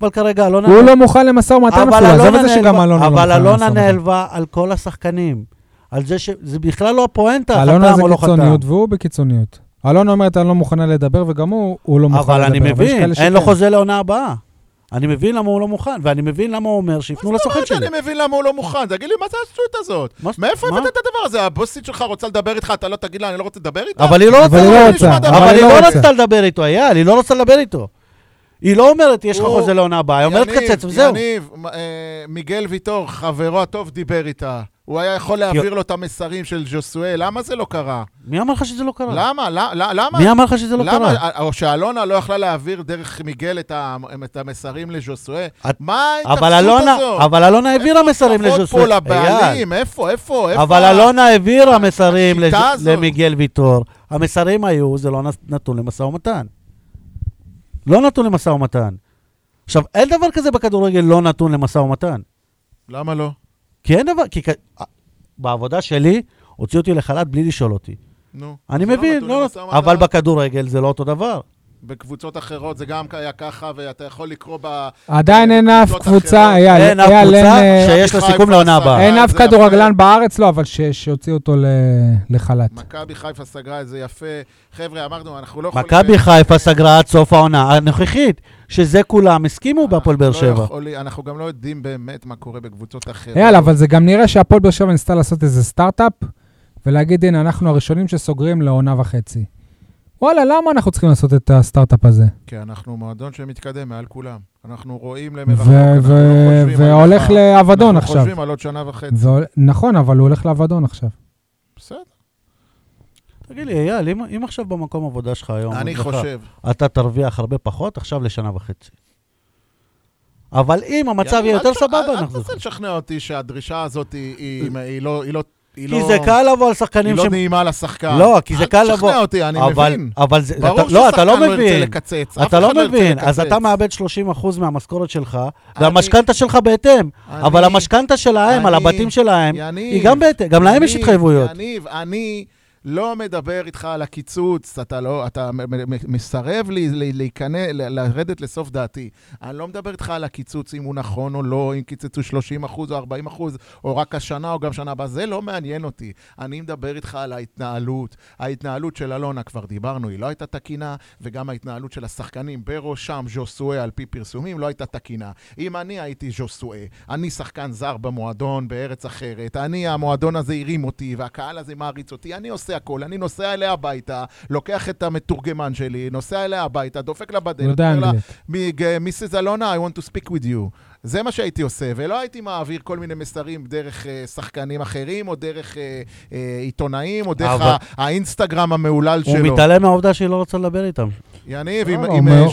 אבל כרגע אלונה... הוא לא מוכן למשא ומתן אבל אפילו, עזוב אלונה את זה שגם אלונה לא אבל מוכן אלונה למשא ומתן. נעלבה על כל השחקנים. על זה שזה בכלל לא הפואנטה, אלונה חתם זה או לא חתם. קיצוניות, והוא בקיצוניות. אלונה אומרת, אני לא מוכנה לדבר, וגם הוא, הוא לא מוכן לדבר. אבל אני מבין, אין לו. חוזה לעונה הבאה. אני מבין למה הוא לא מוכן, ואני מבין למה הוא אומר שיפנו מה זאת לסוכן אומרת שלי. אני מבין למה הוא לא מוכן? תגיד לי, מה זה השטות הזאת? מאיפה? הבאת את הדבר הזה? הבוסית שלך רוצה לדבר איתך, אתה לא תגיד לה, אני לא רוצה לדבר איתה? אבל היא לא אבל רוצה לא רוצה. אבל אבל היא לא לא רוצה. רצתה לדבר איתו, אייל, היא לא רצתה לדבר איתו. היא לא אומרת, יש לך חוזה לעונה הבאה, היא אומרת קצץ וזהו. יניב, אה, מיגל ויטור, חברו הטוב, דיבר איתה. הוא היה יכול להעביר לו את המסרים של ז'וסואל, למה זה לא קרה? מי אמר לך שזה לא קרה? למה? למה? מי אמר לך שזה לא? קרה? או שאלונה לא יכלה להעביר דרך מיגל את המסרים לז'וסואל? מה ההתעקשות אלונה, הזאת? אבל אלונה העבירה מסרים לז'וסואל. פה לבעלים, איפה, איפה, איפה? אבל אלונה העבירה מסרים. למיגל ויטור. המסרים היו, זה לא נתון למשא ומתן. לא נתון למשא ומתן. עכשיו, אין דבר כזה בכדורגל לא נתון למשא ומתן. למה לא? כי אין דבר, כי כ- בעבודה שלי, הוציאו אותי לחל"ת בלי לשאול אותי. נו. אני לא מבין, לא, ומתן. אבל בכדורגל זה לא אותו דבר. בקבוצות אחרות זה גם היה ככה, ואתה יכול לקרוא ב... עדיין אין אף קבוצה. אייל, אין אף קבוצה אה, שיש לה סיכום לעונה הבאה. אין אף. כדורגלן בארץ, לא, אבל ש- שהוציאו אותו ל- לחל"ת. מכבי חיפה סגרה את זה יפה. חבר'ה, אמרנו, אנחנו לא יכולים... מכבי חיפה סגרה עד סוף העונה הנוכחית, שזה כולם הסכימו בהפועל באר לא שבע. אנחנו גם לא יודעים באמת מה קורה בקבוצות אחרות. אייל, אבל זה גם נראה שהפועל באר שבע ניסתה לעשות איזה סטארט-אפ, ולהגיד, הנה, אנחנו הראשונים שסוגרים לעונה וחצי. וואלה, למה אנחנו צריכים לעשות את הסטארט-אפ הזה? כי אנחנו מועדון שמתקדם מעל כולם. אנחנו רואים למרחוק, אנחנו לא חושבים על והולך. לאבדון אנחנו עכשיו. חושבים על עוד שנה וחצי. נכון, אבל הוא הולך לאבדון עכשיו. בסדר. תגיד לי, אייל, אם, אם עכשיו במקום עבודה שלך היום, אני אומרים לך, חושב. אתה תרוויח הרבה פחות, עכשיו לשנה וחצי. אבל אם המצב יהיה יותר אל סבבה, אל אנחנו... תנסה לשכנע אותי שהדרישה הזאת היא- היא היא לא... היא לא... היא כי לא- זה קל לבוא על היא שחקנים לא ש... נעימה לשחקן. לא, כי זה קל אל לבוא. תשכנע אותי, אני אבל, מבין. אבל זה... ברור אתה, לא, אתה לא ששחקן לא ירצה מבין. לקצץ. אתה לא ירצה מבין. אז. אתה מאבד 30% מהמשכורת שלך, אני- והמשכנתה שלך בהתאם. אבל אני- המשכנתה שלהם, על אני- הבתים שלהם, יניב, היא גם בהתאם. גם להם יש התחייבויות. יניב, אני לא מדבר איתך על הקיצוץ, אתה לא, אתה מסרב לי, לי, להיכנס, לרדת לסוף דעתי. אני לא מדבר איתך על הקיצוץ, אם הוא נכון או לא, אם קיצצו 30 אחוז או 40 אחוז, או רק השנה או גם שנה הבאה, זה לא מעניין אותי. אני מדבר איתך על ההתנהלות. ההתנהלות של אלונה, כבר דיברנו, היא לא הייתה תקינה, וגם ההתנהלות של השחקנים, בראשם ז'וסואה, על פי פרסומים, לא הייתה תקינה. אם אני הייתי ז'וסואה, אני שחקן זר במועדון בארץ אחרת, אני, המועדון הזה הרים אותי, והקהל הזה מעריץ אותי, אני עושה הכל, אני נוסע אליה הביתה, לוקח את המתורגמן שלי, נוסע אליה הביתה, דופק לה הוא בדלת, אומר לה. מיסס אלונה, I want to speak with you. זה מה שהייתי עושה, ולא הייתי מעביר כל מיני מסרים דרך אה, שחקנים אחרים, או דרך אה, אה, עיתונאים, או דרך אבל- ה- האינסטגרם המהולל הוא שלו. מתעלם מהעובדה שהיא לא רוצה לדבר איתם. יניב, לא, אם הוא מ- אה, הוא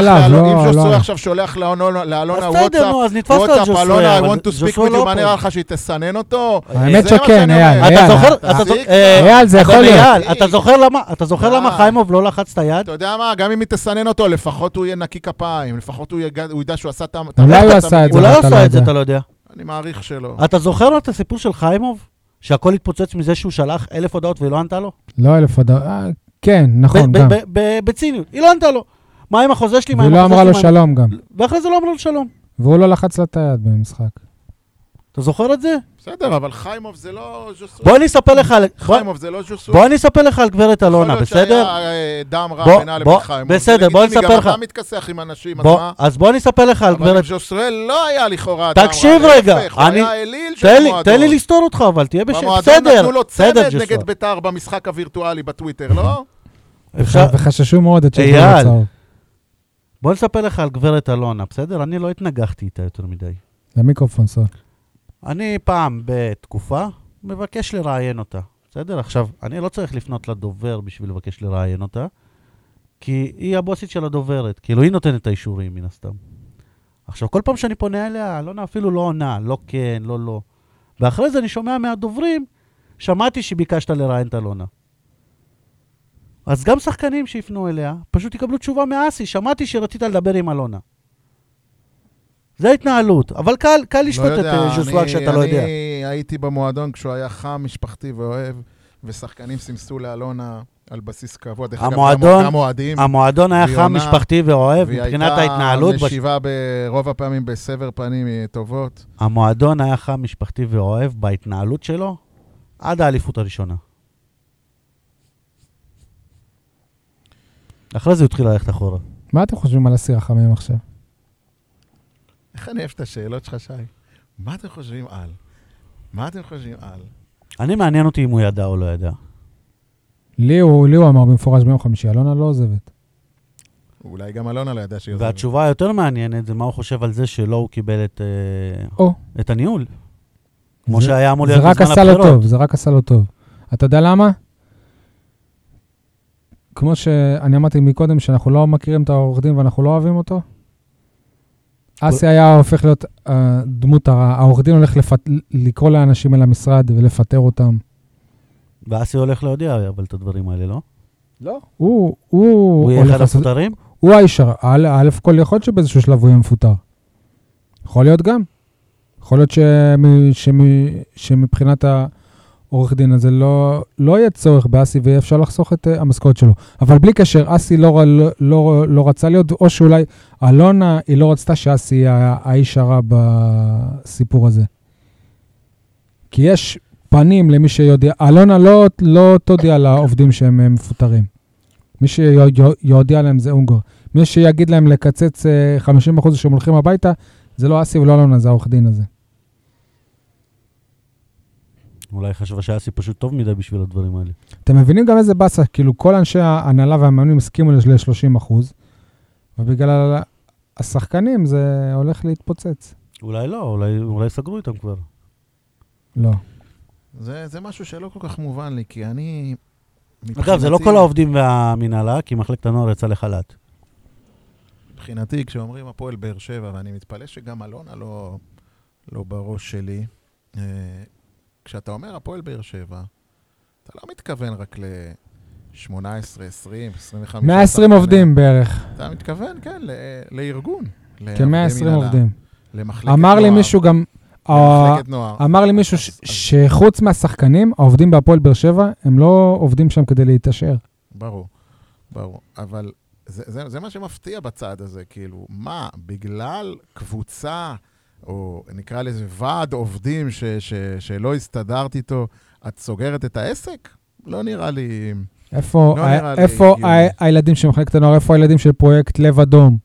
לאלון- לא- לא. עכשיו שולח לאלונה וואטסאפ, אלונה, I want to speak with לא you, מה. נראה לך שהיא תסנן אותו? האמת שכן, אייל. אתה אייל, זוכר, כבר. אה, אייל, זה יכול להיות. אייל, אתה זוכר למה. למה חיימוב לא לחץ את היד? אתה יודע מה, גם אם היא תסנן אותו, לפחות הוא יהיה נקי כפיים, לפחות הוא הוא ידע שהוא עשה את ה... אולי הוא עשה את זה. הוא לא אתה לא עשה את זה, יודע. אתה לא יודע. אני מעריך שלא. אתה זוכר את הסיפור של חיימוב? שהכל התפוצץ מזה שהוא שלח אלף הודעות והיא לא ענתה לו? לא אלף הודעות, אה, כן, נכון, גם. ב- ב- בציניות, היא לא ענתה לו. מה עם החוזה שלי? מה והיא עם לא החוזה אמרה לו שלום גם. ואחרי זה לא אמרו לו שלום. והוא לא לחץ לה את היד במשחק. אתה זוכר את זה? בסדר, אבל חיימוב זה לא ז'וסוי. בוא אני אספר לך, על- חיימוב זה לא ז'וסוי. בוא אני אספר לך על גברת אלונה, יכול בסדר? להיות שהיה אה, דם רע בינה לבין חיימוב. בסדר, בוא לגיטימי, נספר לך. גם אתה מתכסח עם אנשים, אז בוא- מה? אז בוא אני אספר לך על אבל גברת... עם ז'וסואל לא היה לכאורה דם רע. תקשיב רגע, הוא אני- היה אליל של תן לי, המועדון. תן לי לסתור אותך, אבל תהיה בשקט. במועדון בסדר, נתנו לו בסדר, צמד. נגד ביתר במשחק הווירטואלי בטוויטר, לא? אפשר- וחששו מאוד עד שהגיעו. לצהוב. בוא נספר לך על גברת אלונה, בסדר? אני לא התנגחתי איתה יותר מדי. למיקרופון סוף. אני פעם בתקופה מבקש לראיין אותה, בסדר? עכשיו, אני לא צריך לפנות לדובר בשביל לבקש לראיין אותה, כי היא הבוסית של הדוברת, כאילו היא נותנת את האישורים מן הסתם. עכשיו, כל פעם שאני פונה אליה, אלונה אפילו לא עונה, לא כן, לא לא. ואחרי זה אני שומע מהדוברים, שמעתי שביקשת לראיין את אלונה. אז גם שחקנים שיפנו אליה, פשוט יקבלו תשובה מאסי, שמעתי שרצית לדבר עם אלונה. זה ההתנהלות, אבל קל, קל לשפוט את אה, ז'וסווה אני- כשאתה לא יודע. אני הייתי במועדון כשהוא היה חם, משפחתי ואוהב, ושחקנים סימסו לאלונה על בסיס קבוע. דרך אגב, המועדון- גם אוהדים. המועדון היה והיא חם, משפחתי ואוהב, והיא מבחינת הייתה ההתנהלות. בש- משיבה ברוב הפעמים בסבר פנים טובות. המועדון היה חם, משפחתי ואוהב בהתנהלות שלו עד האליפות הראשונה. אחרי זה הוא התחיל ללכת אחורה. מה אתם חושבים על הסיר החמים עכשיו? איך אני אוהב את השאלות שלך, שי? מה אתם חושבים על? מה אתם חושבים על? אני מעניין אותי אם הוא ידע או לא ידע. לי הוא לי הוא אמר במפורש ביום חמישי, אלונה לא עוזבת. אולי גם אלונה לא ידעה שהיא עוזבת. והתשובה היותר מעניינת זה מה הוא חושב על זה שלא הוא קיבל את, אה, או. את הניהול. כמו זה- שהיה אמור זה להיות רק בזמן עשה לו הבחירות. טוב, זה רק עשה לו טוב. אתה יודע למה? כמו שאני אמרתי מקודם, שאנחנו לא מכירים את העורך דין ואנחנו לא אוהבים אותו, אסי היה הופך להיות uh, דמות הרע. העורך דין הולך לפת... לקרוא לאנשים אל המשרד ולפטר אותם. ואסי הולך להודיע אבל את הדברים האלה, לא? לא. הוא, הוא, הוא יהיה אחד המפוטרים? הוא האיש הרע. א', כל יכול להיות שבאיזשהו שלב הוא יהיה מפוטר. יכול להיות גם. יכול להיות שמ, שמ, העורך דין הזה לא, לא יהיה צורך באסי ויהיה אפשר לחסוך את uh, המשכורת שלו. אבל בלי קשר, אסי לא, לא, לא, לא רצה להיות, או שאולי אלונה, היא לא רצתה שאסי יהיה האיש הרע בסיפור הזה. כי יש פנים למי שיודע, אלונה לא, לא תודיע לעובדים שהם אה, מפוטרים. מי שיודיע להם זה אונגר. מי שיגיד להם לקצץ אה, 50% שהם הולכים הביתה, זה לא אסי ולא אלונה, זה העורך דין הזה. אולי חשבה שאסי פשוט טוב מדי בשביל הדברים האלה. אתם מבינים גם איזה באסה, כאילו כל אנשי ההנהלה והמאמנים הסכימו ל-30 אחוז, ובגלל השחקנים זה הולך להתפוצץ. אולי לא, אולי, אולי סגרו איתם כבר. לא. זה, זה משהו שלא כל כך מובן לי, כי אני... אגב, זה לא מבחינתי- כל העובדים והמנהלה, כי מחלקת הנוער יצא לחל"ת. מבחינתי, כשאומרים הפועל באר שבע, ואני מתפלא שגם אלונה לא, לא בראש שלי, אה, כשאתה אומר הפועל באר שבע, אתה לא מתכוון רק ל-18, 20, 25... 120 שחקנים. עובדים בערך. אתה מתכוון, כן, ל- לארגון. לעובדי כ-120 מנהלה, עובדים. למחלקת אמר לי נוער, מישהו גם, אה, למחלקת נוער. אמר לי מישהו שחוץ מהשחקנים, העובדים בהפועל באר שבע, הם לא עובדים שם כדי להתעשר. ברור, ברור. אבל זה, זה, זה מה שמפתיע בצד הזה, כאילו, מה, בגלל קבוצה, או נקרא לזה ועד עובדים ש, ש, שלא הסתדרת איתו, את סוגרת את העסק? לא נראה לי... איפה, לא ה- נראה לי איפה הגיוני. ה- הילדים של מחלקת הנוער, איפה הילדים של פרויקט לב אדום?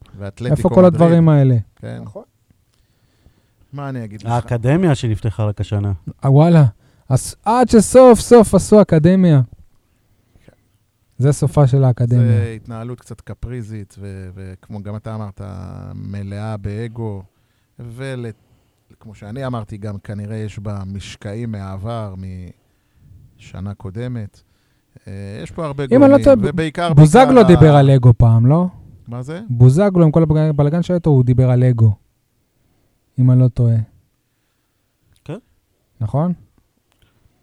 איפה כל מדריד, הדברים האלה? כן. נכון. מה אני אגיד לך? האקדמיה שנפתחה רק השנה. אה, וואלה. אז עד שסוף סוף עשו אקדמיה. זה סופה של האקדמיה. זה התנהלות קצת קפריזית, וכמו גם אתה אמרת, מלאה באגו. וכמו שאני אמרתי, גם כנראה יש בה משקעים מהעבר, משנה קודמת. אה, יש פה הרבה אם אני גורמים, לא טועה, ובעיקר... בוזגלו בעיקר דיבר ה- על אגו פעם, לא? מה זה? בוזגלו, עם כל הבלגן שהיה איתו, הוא דיבר על אגו. אם אני לא טועה. כן. נכון?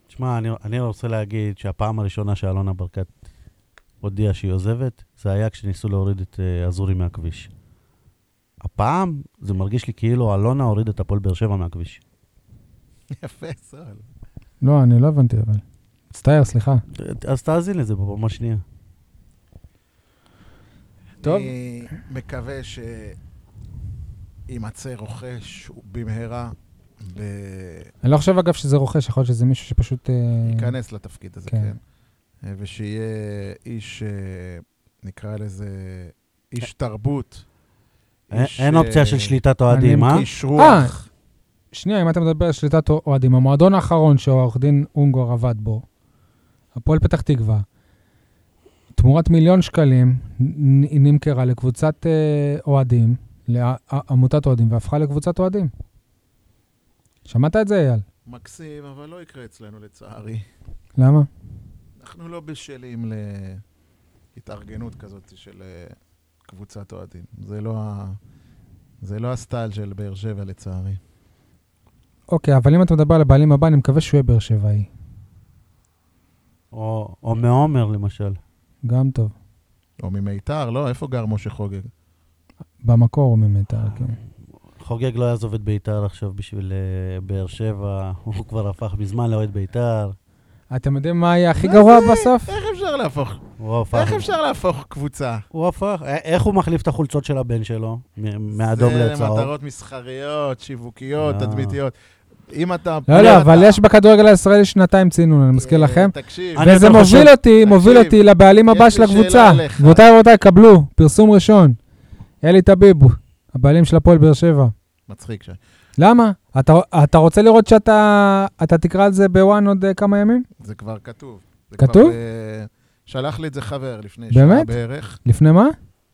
תשמע, אני, אני רוצה להגיד שהפעם הראשונה שאלונה ברקת הודיעה שהיא עוזבת, זה היה כשניסו להוריד את uh, אזורי מהכביש. הפעם זה מרגיש לי כאילו אלונה הוריד את הפועל באר שבע מהכביש. יפה, סול. לא, אני לא הבנתי, אבל... מצטער, סליחה. אז תאזין לזה בפעם שנייה. טוב. אני מקווה שיימצא רוכש במהרה אני לא חושב, אגב, שזה רוכש, יכול להיות שזה מישהו שפשוט... אה, וייכנס לתפקיד הזה, כן. כן. אה, ושיהיה איש, אה, נקרא לזה, איש תרבות. אין, איש, אין אופציה אה, של שליטת אוהדים, אני- אה? איש רוח. שנייה, אם אתה מדבר על שליטת אוהדים, המועדון האחרון שעורך דין אונגור עבד בו, הפועל פתח תקווה, תמורת מיליון שקלים, היא נמכרה לקבוצת אה, אוהדים, לעמותת אוהדים, והפכה לקבוצת אוהדים. שמעת את זה, אייל? מקסים, אבל לא יקרה אצלנו לצערי. למה? אנחנו לא בשלים להתארגנות כזאת של אה, קבוצת אוהדים. זה לא, ה... זה לא הסטייל של באר שבע, לצערי. אוקיי, אבל אם אתה מדבר על הבעלים הבא, אני מקווה שהוא יהיה באר שבעי. או, או מעומר, למשל. גם טוב. או ממיתר, לא? איפה גר משה חוגג? במקור הוא ממיתר, כן. חוגג לא יעזוב את ביתר עכשיו בשביל אה, באר שבע, הוא כבר הפך מזמן לאוהד ביתר. אתם יודעים מה יהיה הכי גרוע? בסוף? איך אפשר להפוך? הוא הפך... איך אפשר להפוך קבוצה? הוא הפך... א- איך הוא מחליף את החולצות של הבן שלו? מאדום זה לצהוב. למטרות מסחריות, שיווקיות, אה. תדמיתיות. אם אתה... לא, לא, אבל יש בכדורגל הישראלי שנתיים צינון, אני מזכיר אה, לכם. תקשיב, וזה מוביל אותי, מוביל אותי לבעלים הבא של הקבוצה. גבירותיי ורבותיי, קבלו, פרסום ראשון. אלי טביב, הבעלים של הפועל באר שבע. מצחיק ש... למה? אתה, אתה רוצה לראות שאתה אתה תקרא על זה בוואן עוד אה, כמה ימים? זה כבר כתוב. זה כתוב? כבר, אה, שלח לי את זה חבר לפני שעה באמת? בערך. לפני מה?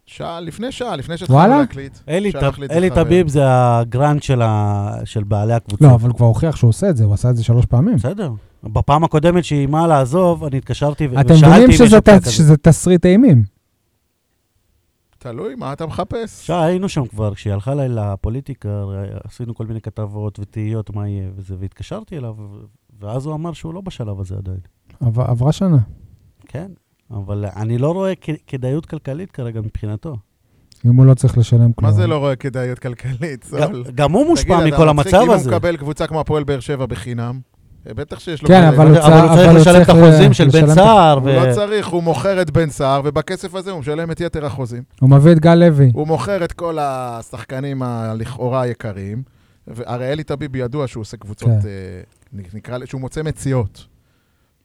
שעה, לפני שעה, לפני שהתחלנו וואלה? להקליט. אלי, שלח טב- לי את זה אלי חבר. טביב זה הגרנד של, ה... של בעלי הקבוצה. לא, אבל הוא כבר הוכיח שהוא עושה את זה, הוא עשה את זה שלוש פעמים. בסדר. בפעם הקודמת שהיא איימה לעזוב, אני התקשרתי ו- אתם ושאלתי מבינים אם יש שזה ת-. שזה תסריט אימים. תלוי מה אתה מחפש. עכשיו, היינו שם כבר, כשהיא הלכה אליי לפוליטיקה, עשינו כל מיני כתבות ותהיות מה יהיה וזה, והתקשרתי אליו, ואז הוא אמר שהוא לא בשלב הזה עדיין. עבר- עברה שנה. כן, אבל אני לא רואה כדאיות כלכלית כרגע מבחינתו. אם הוא לא צריך לשלם כלום. מה זה לא רואה כדאיות כלכלית? גם- סול? גם הוא מושפע תגיד, מכל אתה מצחיק, המצב אם הוא הזה. מקבל קבוצה כמו הפועל באר שבע בחינם, אה, בטח שיש לו... כן, אבל הוא צריך- לשלם את צריך, החוזים של בן את- סער. הוא לא צריך, הוא מוכר את בן סער, ובכסף הזה הוא משלם את יתר החוזים. הוא מביא את גל לוי. הוא מוכר את כל השחקנים הלכאורה היקרים. והרי אלי טביב ידוע שהוא עושה קבוצות, כן. אה, נקרא, שהוא מוצא מציאות.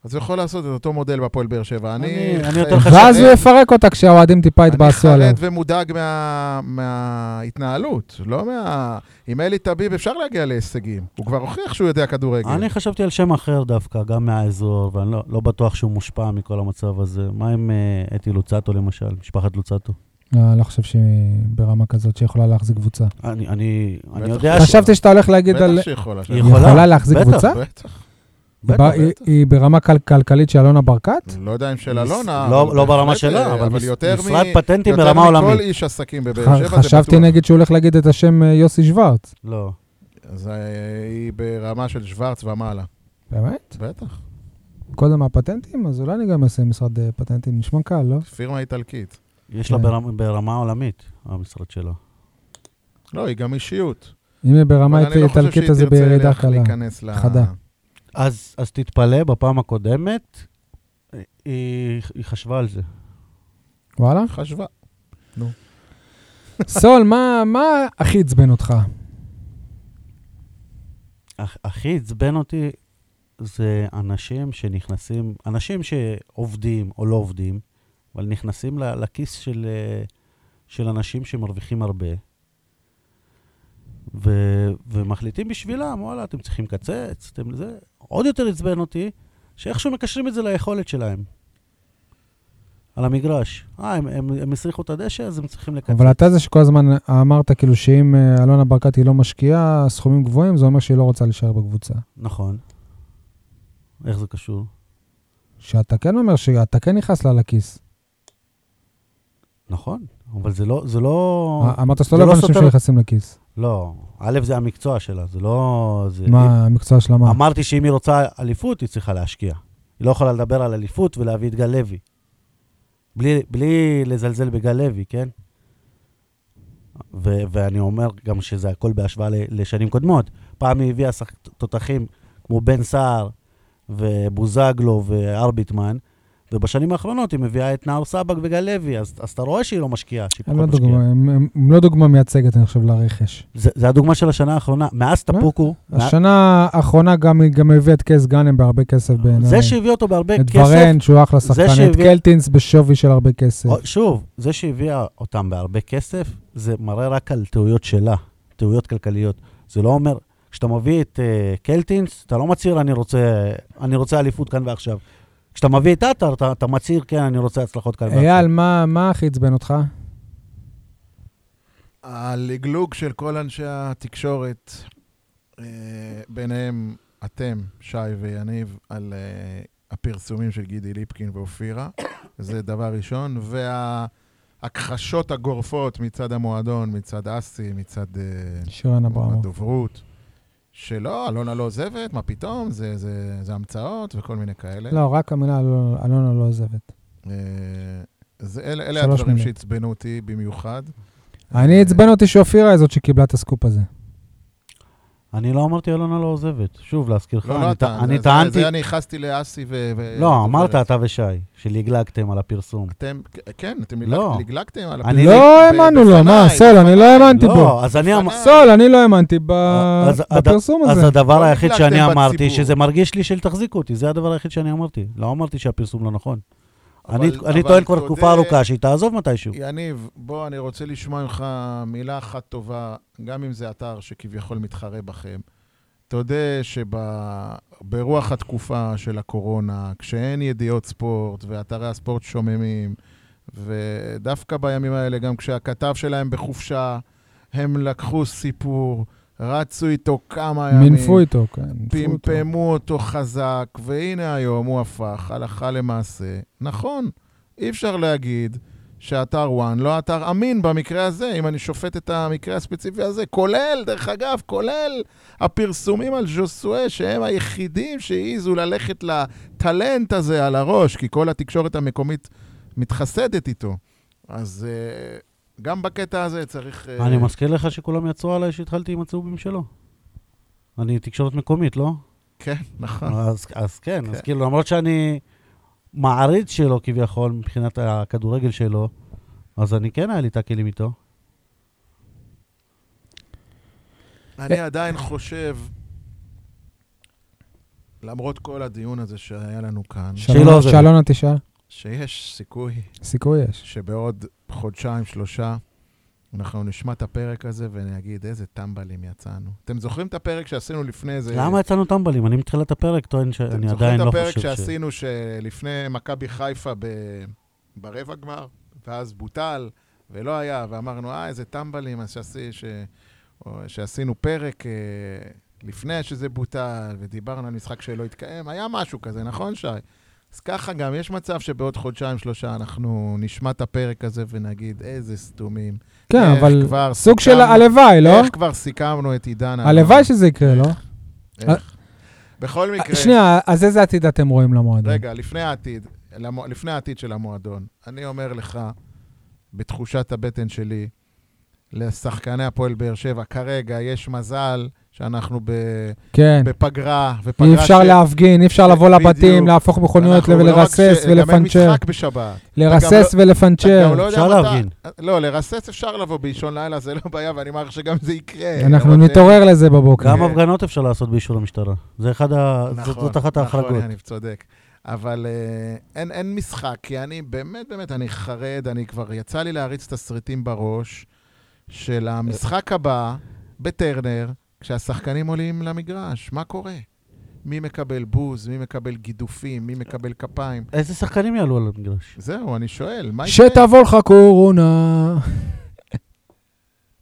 אז הוא יכול לעשות את אותו מודל בהפועל באר שבע. אני... אני- אני ואז הוא יפרק אותה כשהאוהדים טיפה יתבאסו אני עליו. חרד ומודאג מה- מההתנהלות, לא מה... עם אלי טביב אפשר להגיע להישגים. הוא כבר הוכיח שהוא יודע כדורגל. אני חשבתי על שם אחר דווקא, גם מהאזור, ואני לא, לא בטוח שהוא מושפע מכל המצב הזה. מה עם אה, אתי לוצטו למשל, משפחת לוצטו? לא, אני לא חושב שהיא ברמה כזאת שיכולה להחזיק קבוצה. אני, אני, אני בטח יודע שיש. חשבתי שאתה הולך להגיד על... בטח שיכולה. היא היא יכולה, יכולה להחזיק בטח. קבוצה? בטח. היא בטח, היא- ברמה כל- כלכלית של אלונה ברקת? לא יודע אם של אלונה. לא- לא ברמה שלה, אבל יותר משרד פטנטים יותר ברמה מכל עולמית. איש עסקים בבאר שבע, זה חשבתי בטוח. נגיד שהוא הולך להגיד את השם אה, יוסי שוורץ. לא. אז אה, היא ברמה של שוורץ ומעלה. באמת? בטח. קודם הפטנטים? אז אולי אני גם אעשה משרד אה, פטנטים. נשמע קל, לא? פירמה איטלקית. יש לה. ברמה, ברמה עולמית, המשרד שלו. לא, היא גם אישיות. אם היא ברמה לא איטלקית, אז היא בירידה קלה. חדה. אז, אז תתפלא, בפעם הקודמת, היא, היא חשבה על זה. וואלה? חשבה. סול, מה מה הכי עצבן אותך? הכ- הכי עצבן אותי זה אנשים שנכנסים, אנשים שעובדים או לא עובדים, אבל נכנסים לכיס של, אה, של אנשים שמרוויחים הרבה, ו, ומחליטים בשבילם, וואלה, אתם צריכים לקצץ, אתם זה. עוד יותר עצבן אותי, שאיכשהו מקשרים את זה ליכולת שלהם. על המגרש. אה, הם, הם, הם הסריחו את הדשא, אז הם צריכים לקצץ. אבל אתה זה שכל הזמן אמרת כאילו שאם אה, אלונה ברקת היא לא משקיעה סכומים גבוהים, זה אומר שהיא לא רוצה להישאר בקבוצה. נכון. איך זה קשור? שאתה כן אומר שאתה כן נכנס לה לכיס. נכון, אבל זה לא... זה לא... אה, אמרת שאתה לא לא אוהב אנשים שנכנסים לכיס. לא. א', זה המקצוע שלה, זה לא... זה... מה המקצוע שלה מה? אמרתי שאם היא רוצה אליפות, היא צריכה להשקיע. היא לא יכולה לדבר על אליפות ולהביא את גל לוי. בלי, בלי לזלזל בגל לוי, כן? ו- ואני אומר גם שזה הכל בהשוואה ל- לשנים קודמות. פעם היא הביאה תותחים כמו בן סער ובוזגלו וארביטמן, ובשנים האחרונות היא מביאה את נאור סבק וגל לוי, אז, אז אתה רואה שהיא לא משקיעה, שהיא הם לא פחות משקיעה. דוגמה- הם- הם- הם לא דוגמה מייצגת, אני חושב, לרכש. זה, זה הדוגמה של השנה האחרונה. מאז טפוקו, השנה האחרונה גם גם הביאה את קייס גאנם בהרבה כסף בעיניי. זה שהביא אותו בהרבה את כסף, ורן, שהוא אחלה שחקן, את שהביא- קלטינס בשווי של הרבה כסף. שוב, זה שהביאה אותם בהרבה כסף, זה מראה רק על טעויות שלה, טעויות כלכליות. זה לא אומר, כשאתה מביא את uh, קלטינס, אתה לא מצהיר, אני רוצה, אני רוצה אליפות כאן ועכשיו. כשאתה מביא את עטר, אתה, אתה מצהיר, כן, אני רוצה הצלחות ועכשיו. אייל, מה מה הכי עצבן אותך? הלגלוג של כל אנשי התקשורת, אה, ביניהם אתם, שי ויניב, על אה, הפרסומים של גידי ליפקין ואופירה, זה דבר ראשון, וההכחשות הגורפות מצד המועדון, מצד אסי, מצד אה, שירן אברמוב. הדוברות, שלא, אלונה לא עוזבת, מה פתאום, זה, זה, זה המצאות וכל מיני כאלה. לא, רק המילה אלונה לא עוזבת. אה, זה, אלה, אלה הדברים. שעצבנו אותי במיוחד. אני עצבן אותי שאופירה היא זאת שקיבלה את הסקופ הזה. אני לא אמרתי אלונה לא עוזבת. שוב, להזכיר לך, לא, אני, לא אתה, אני זה- טענתי... זה אני ייחסתי לאסי ו... ו- לא, אמרת. אתה ושי, שלגלגתם על הפרסום. אתם, כן, אתם לא. לגלגתם על אני- לא האמנו לו, מה, סול, אני לא האמנתי בו. לא, אז אני אמר... בפניי. סול, אני לא האמנתי אז בפרסום אז הזה. הדבר לא היחיד נגלגתם שאני אמרתי. שזה מרגיש לי של תחזיקו אותי, זה הדבר היחיד שאני אמרתי. לא אמרתי שהפרסום לא נכון. אבל- אני, אבל טוען כבר תקופה ארוכה שהיא תעזוב מתישהו. יניב, בוא, אני רוצה לשמוע ממך מילה אחת טובה, גם אם זה אתר שכביכול מתחרה בכם. תודה שברוח התקופה של הקורונה, כשאין ידיעות ספורט ואתרי הספורט שוממים, ודווקא בימים האלה, גם כשהכתב שלהם בחופשה, הם לקחו סיפור, רצו איתו כמה ימים. מינפו איתו, כן. מינפו אותו. פמפמו אותו חזק, והנה היום הוא הפך הלכה למעשה. נכון, אי אפשר להגיד שאתר וואן לא אתר אמין במקרה הזה, אם אני שופט את המקרה הספציפי הזה, כולל, דרך אגב, כולל הפרסומים על ז'וסואה, שהם היחידים שהעיזו ללכת לטלנט הזה על הראש, כי כל התקשורת המקומית מתחסדת איתו. אז uh, גם בקטע הזה צריך... אה, אני מזכיר לך שכולם יצאו עליי שהתחלתי עם הצהובים שלו. אני תקשורת מקומית, לא? כן, נכון. אז, אז כן, אז כן. כאילו, למרות שאני מעריץ שלו כביכול מבחינת הכדורגל שלו, אז אני כן היה לי טאקלים איתו. אני עדיין חושב, למרות כל הדיון הזה שהיה לנו כאן, שאלונה- שיש סיכוי סיכוי יש. שבעוד חודשיים, שלושה, אנחנו נשמע את הפרק הזה ונגיד איזה טמבלים יצאנו. אתם זוכרים את הפרק שעשינו לפני איזה... למה יצאנו טמבלים? אני מתחילת הפרק טוען אתם שאני זוכרים עדיין את לא הפרק חושב ש... שעשינו שלפני מכבי חיפה ב... ברבע גמר, ואז בוטל, ולא היה, ואמרנו, אה, איזה טמבלים, אז שעשי, ש... שעשינו פרק אה, לפני שזה בוטל, ודיברנו על משחק שלא התקיים, היה משהו כזה, נכון, שי? אז ככה גם, יש מצב שבעוד חודשיים, שלושה, אנחנו נשמע את הפרק הזה ונגיד, איזה סתומים. כן, איך אבל סוג של סיכמנו- הלוואי, לא? איך כבר סיכמנו את עידן... הלוואי שזה יקרה, לא? איך? בכל מקרה... שנייה, אז איזה עתיד אתם רואים למועדון? רגע, לפני העתיד, למו- לפני העתיד של המועדון, אני אומר לך, בתחושת הבטן שלי, לשחקני הפועל באר שבע, כרגע יש מזל שאנחנו ב, כן. בפגרה, ופגרה אי אפשר להפגין, אי אפשר לבוא בדיוק. לבתים, להפוך מכוניות לא ולרסס ש- גם אין ולפנצ'ר. משחק בשבת. לרסס אתה ולפנצ'ר. לא אפשר להפגין. לא, לרסס אפשר לבוא באישון לילה, זה לא בעיה, ואני מעריך שגם זה יקרה. אנחנו נתעורר לזה בבוקר. גם. הפגנות אפשר לעשות באישור המשטרה. זה אחד ה... זאת- נכון, זאת אחת נכון, ההחרגות. יניב צודק. אבל uh, אין, אין משחק, כי אני באמת, באמת, אני חרד, אני כבר יצא לי להריץ תסריטים בראש של המשחק הבא בטרנר, כשהשחקנים עולים למגרש. מה קורה? מי מקבל בוז, מי מקבל גידופים, מי מקבל כפיים. איזה שחקנים יעלו על המגרש? זהו, אני שואל, מה יקרה? שתבוא לך קורונה.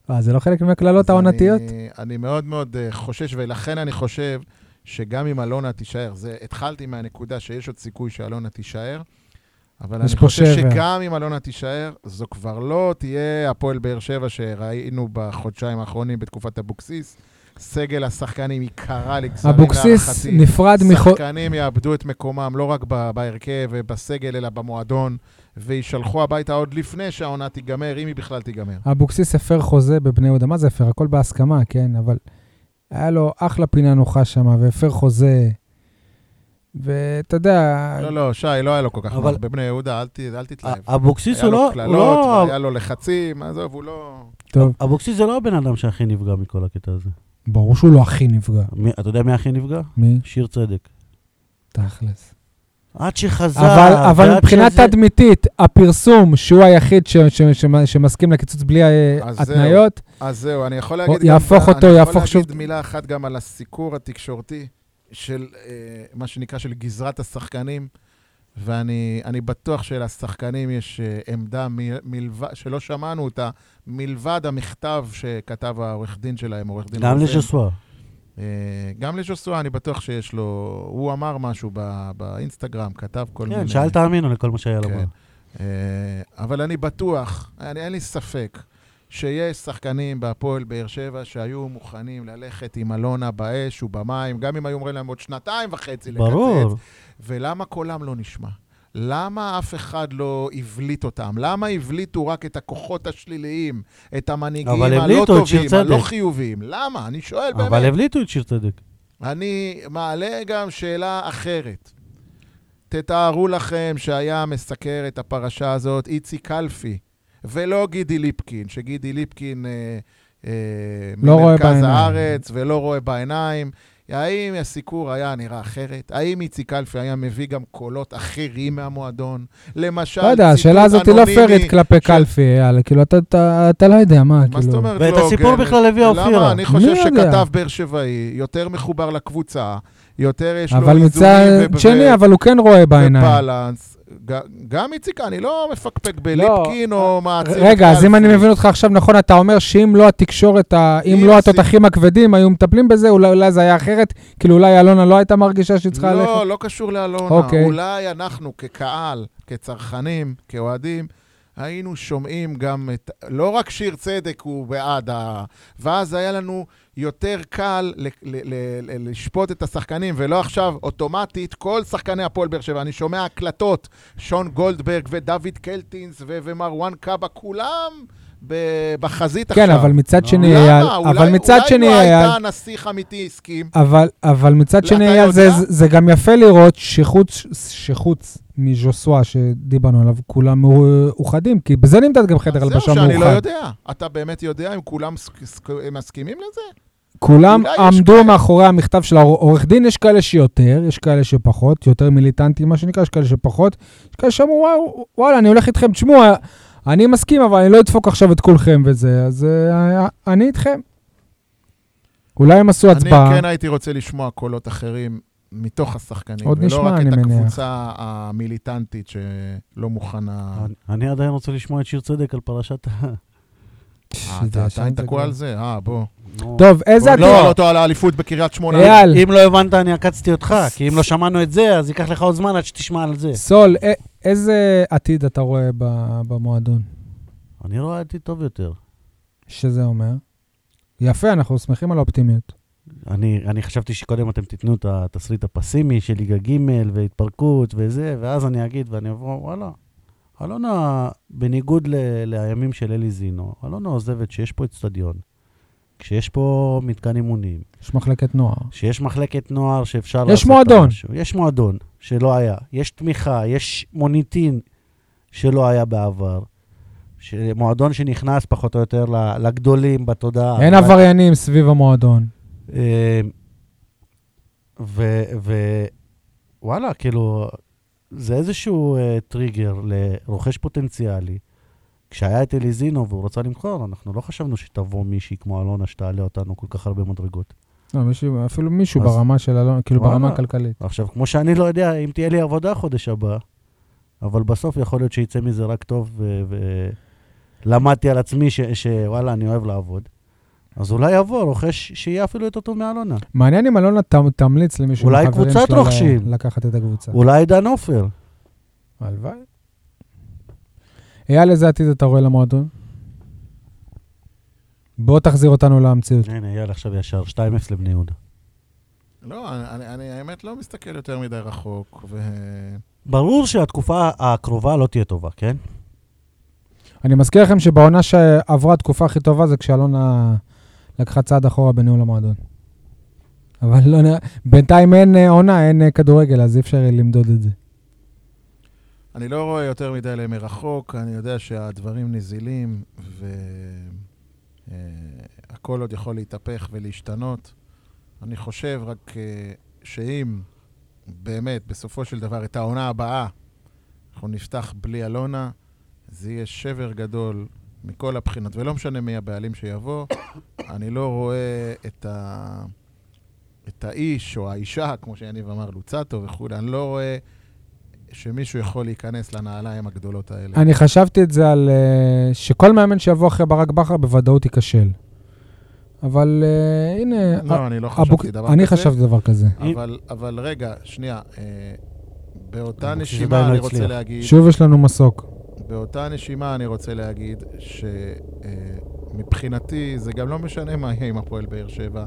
אה, זה לא חלק מהקללות העונתיות? אני, אני מאוד מאוד uh, חושש, ולכן אני חושב שגם אם אלונה תישאר, זה, התחלתי מהנקודה שיש עוד סיכוי שאלונה תישאר, אבל אני חושב שבר. שגם אם אלונה תישאר, זו כבר לא תהיה הפועל באר שבע שראינו בחודשיים האחרונים בתקופת אבוקסיס. סגל השחקנים ייקרע לגזרים אבוקסיס להערכתי. נפרד מחו... שחקנים יאבדו את מקומם לא רק בהרכב ובסגל, אלא במועדון, ויישלחו הביתה עוד לפני שהעונה תיגמר, אם היא בכלל תיגמר. אבוקסיס הפר חוזה בבני יהודה. מה זה הפר? הכל בהסכמה, כן, אבל היה לו אחלה פינה נוחה שם, והפר חוזה. ואתה יודע, לא, לא, שי, לא היה לו כל כך אבל- נוח בבני יהודה, אל ת- אל תתלהב. אבוקסיס היה הוא לו לא... הוא קללות, לא... והיה לו לחצים, עזוב, הוא לא... טוב, אבוקסיס זה לא הבן אדם שהכי נפגע מכל הקטע הזה. ברור שהוא לא הכי נפגע. מי- אתה יודע מי הכי נפגע? מי? שיר צדק. תכלס. עד שחזר, אבל, אבל מבחינה שזה- תדמיתית, הפרסום שהוא היחיד ש, ש, ש, שמסכים לקיצוץ בלי אה, אז זהו. התניות, אז זהו, אני יכול להגיד יהפוך אותו, אני יהפוך יכול שוב- להגיד מילה אחת גם על הסיקור התקשורתי של אה, מה שנקרא של גזרת השחקנים, ואני אני בטוח שלשחקנים יש אה, עמדה מלבד, שלא שמענו אותה, מלבד המכתב שכתב העורך דין שלהם, עורך דין גם רוזן. לז'וסווה. אה, גם לז'וסואה, אני בטוח שיש לו... הוא אמר משהו ב- באינסטגרם, כתב כל מיני... כן, שאל תאמינו לכל מה שהיה. כן. בו. אה, אבל אני בטוח, אני, אין לי ספק, שיש שחקנים בהפועל באר שבע שהיו מוכנים ללכת עם אלונה באש ובמים, גם אם היו אומרים להם עוד שנתיים וחצי לקצץ. ברור. ולמה קולם לא נשמע? למה אף אחד לא הבליט אותם? למה הבליטו רק את הכוחות השליליים, את המנהיגים אבל הלא טובים. הלא חיוביים? למה? אני שואל באמת. אבל הבליטו את שיר צדק. אני מעלה גם שאלה אחרת. תתארו לכם שהיה מסקר את הפרשה הזאת איציק קלפי, ולא גידי ליפקין, שגידי ליפקין אה, אה, לא ממרכז. הארץ ולא רואה בעיניים. האם הסיקור היה נראה אחרת? האם איציק קלפי היה מביא גם קולות אחרים מהמועדון? למשל, לא יודע, השאלה הזאת היא לא פיירית כלפי קלפי, אייל, כאילו, אתה- אתה אתה לא יודע מה, מה זאת כאילו. אומרת ואת לא הסיפור? בכלל הביאה למה? אופירה. אני חושב? שכתב באר שבעי יותר מחובר לקבוצה, יותר יש לו אבל איזונים מצד ו- שני, אבל הוא כן רואה בעיניים. ובלנס. גם איציק, אני לא מפקפק בליפקין או מעצים. את רגע, אז אם. אני מבין אותך עכשיו נכון, אתה אומר שאם לא התקשורת, אם לא התותחים הכבדים היו מטפלים בזה, אולי אולי זה היה אחרת? כאילו אולי אלונה לא הייתה מרגישה שהיא צריכה ללכת? לא, לא קשור לאלונה. אוקיי. אולי אנחנו כקהל, כצרכנים, כאוהדים, היינו שומעים גם את... לא רק שיר צדק הוא בעד ה... ואז היה לנו יותר קל ל- ל- ל- ל- לשפוט את השחקנים, ולא עכשיו אוטומטית כל שחקני הפועל באר שבע. אני שומע הקלטות, שון גולדברג ודוד קלטינס ו- ומרואן קאבה, כולם בחזית כן, עכשיו. אבל מצד לא. שני, אייל? אבל אולי- מצד שני, אולי אייל, לו הייתה נסיך אמיתי הסכים. אבל, אבל מצד לא, שני, אייל, זה? זה, גם יפה לראות שחוץ, שחוץ מז'וסווה שדיברנו עליו, כולם מאוחדים, כי בזה נמדד גם חדר הלבשה זהו, שאני לא מאוחד. יודע. אתה באמת יודע אם כולם מסכימים לזה? כולם עמדו כאלה- מאחורי המכתב של העורך דין, יש כאלה שיותר, יש כאלה שפחות, יותר מיליטנטים, מה שנקרא, יש כאלה שפחות. יש כאלה שאמרו, "וואו, וואלה, אני הולך איתכם, תשמעו, אני מסכים, אבל אני לא אדפוק עכשיו את כולכם וזה, אז אה, אני איתכם. אולי הם עשו הצבעה. אני כן הייתי רוצה לשמוע קולות אחרים מתוך השחקנים. עוד נשמע, ולא רק את מניח. הקבוצה המיליטנטית שלא מוכנה... אני- אני עדיין רוצה לשמוע את שיר צדק על פרשת ה... אה, אתה עדיין תקוע על זה? אה, בוא. טוב, איזה עתיד... נשאל אותו על האליפות בקריית שמונה. אייל, אם לא הבנת, אני עקצתי אותך, כי אם לא שמענו את זה, אז ייקח לך עוד זמן עד שתשמע על זה. סול, איזה עתיד אתה רואה במועדון? אני רואה עתיד טוב יותר. שזה אומר? יפה, אנחנו שמחים על האופטימיות. אני, אני חשבתי שקודם אתם תיתנו את התסריט הפסימי של ליגה ג' והתפרקות וזה, ואז אני אגיד ואני אבוא, וואלה, אלונה, בניגוד ל, לימים של אלי זינו, אלונה עוזבת שיש פה אצטדיון, כשיש פה מתקן אימונים, יש מחלקת נוער. שיש מחלקת נוער שאפשר יש לעשות מועדון. בה משהו. יש מועדון שלא היה, יש תמיכה, יש מוניטין שלא היה בעבר. מועדון שנכנס פחות או יותר לגדולים בתודעה. אין עבריינים סביב המועדון. אה, ו... ו... וואלה, כאילו, זה איזשהו אה, טריגר לרוכש פוטנציאלי. כשהיה את אליזינו והוא רצה למכור, אנחנו לא חשבנו שתבוא מישהי כמו אלונה שתעלה אותנו כל כך הרבה מדרגות. לא, מישהו, אפילו מישהו אז- ברמה של אלון, כאילו וואלה. ברמה הכלכלית. עכשיו, כמו שאני לא יודע אם תהיה לי עבודה חודש הבא, אבל בסוף יכול להיות שיצא מזה רק טוב, ולמדתי על עצמי ש- שוואלה, אני אוהב לעבוד. אז אולי יבוא רוכש שיהיה אפילו יותר טוב מאלונה. מעניין אם אלונה ת- תמליץ למישהו מהחברים שלה רוכשים. לקחת את הקבוצה. אולי דן עופר. הלוואי. אייל, איזה עתיד אתה רואה למועדון? בוא תחזיר אותנו למציאות. הנה, יאללה, עכשיו ישר, 2-0 לבני יהודה. לא, אני, אני, אני האמת לא מסתכל יותר מדי רחוק, ו... ברור שהתקופה הקרובה לא תהיה טובה, כן? אני מזכיר לכם שבעונה שעברה התקופה הכי טובה זה כשאלונה לקחה צעד אחורה בניהול המועדון. אבל לא נראה, בינתיים אין אה, עונה, אין אה, כדורגל, אז אי אפשר למדוד את זה. אני לא רואה יותר מדי מרחוק, אני יודע שהדברים נזילים, והכל עוד יכול להתהפך ולהשתנות. אני חושב רק אה, שאם באמת, בסופו של דבר, את העונה הבאה אנחנו נפתח בלי אלונה, זה יהיה שבר גדול מכל הבחינות, ולא משנה מי הבעלים שיבוא, אני לא רואה את, ה... את האיש או האישה, כמו שיניב אמר, לוצטו וכולי, אני לא רואה שמישהו יכול להיכנס לנעליים הגדולות האלה. אני חשבתי את זה על... אה, שכל מאמן שיבוא אחרי ברק בכר בוודאות ייכשל. אבל אה, הנה, לא, אני לא אבוק- חשבתי דבר כזה. אני חשבתי דבר כזה. אבל, אבל רגע, שנייה. אה, באותה נשימה לא אני רוצה הצליח. להגיד, שוב יש לנו מסוק. באותה נשימה אני רוצה להגיד שמבחינתי זה גם לא משנה מה יהיה עם הפועל באר שבע.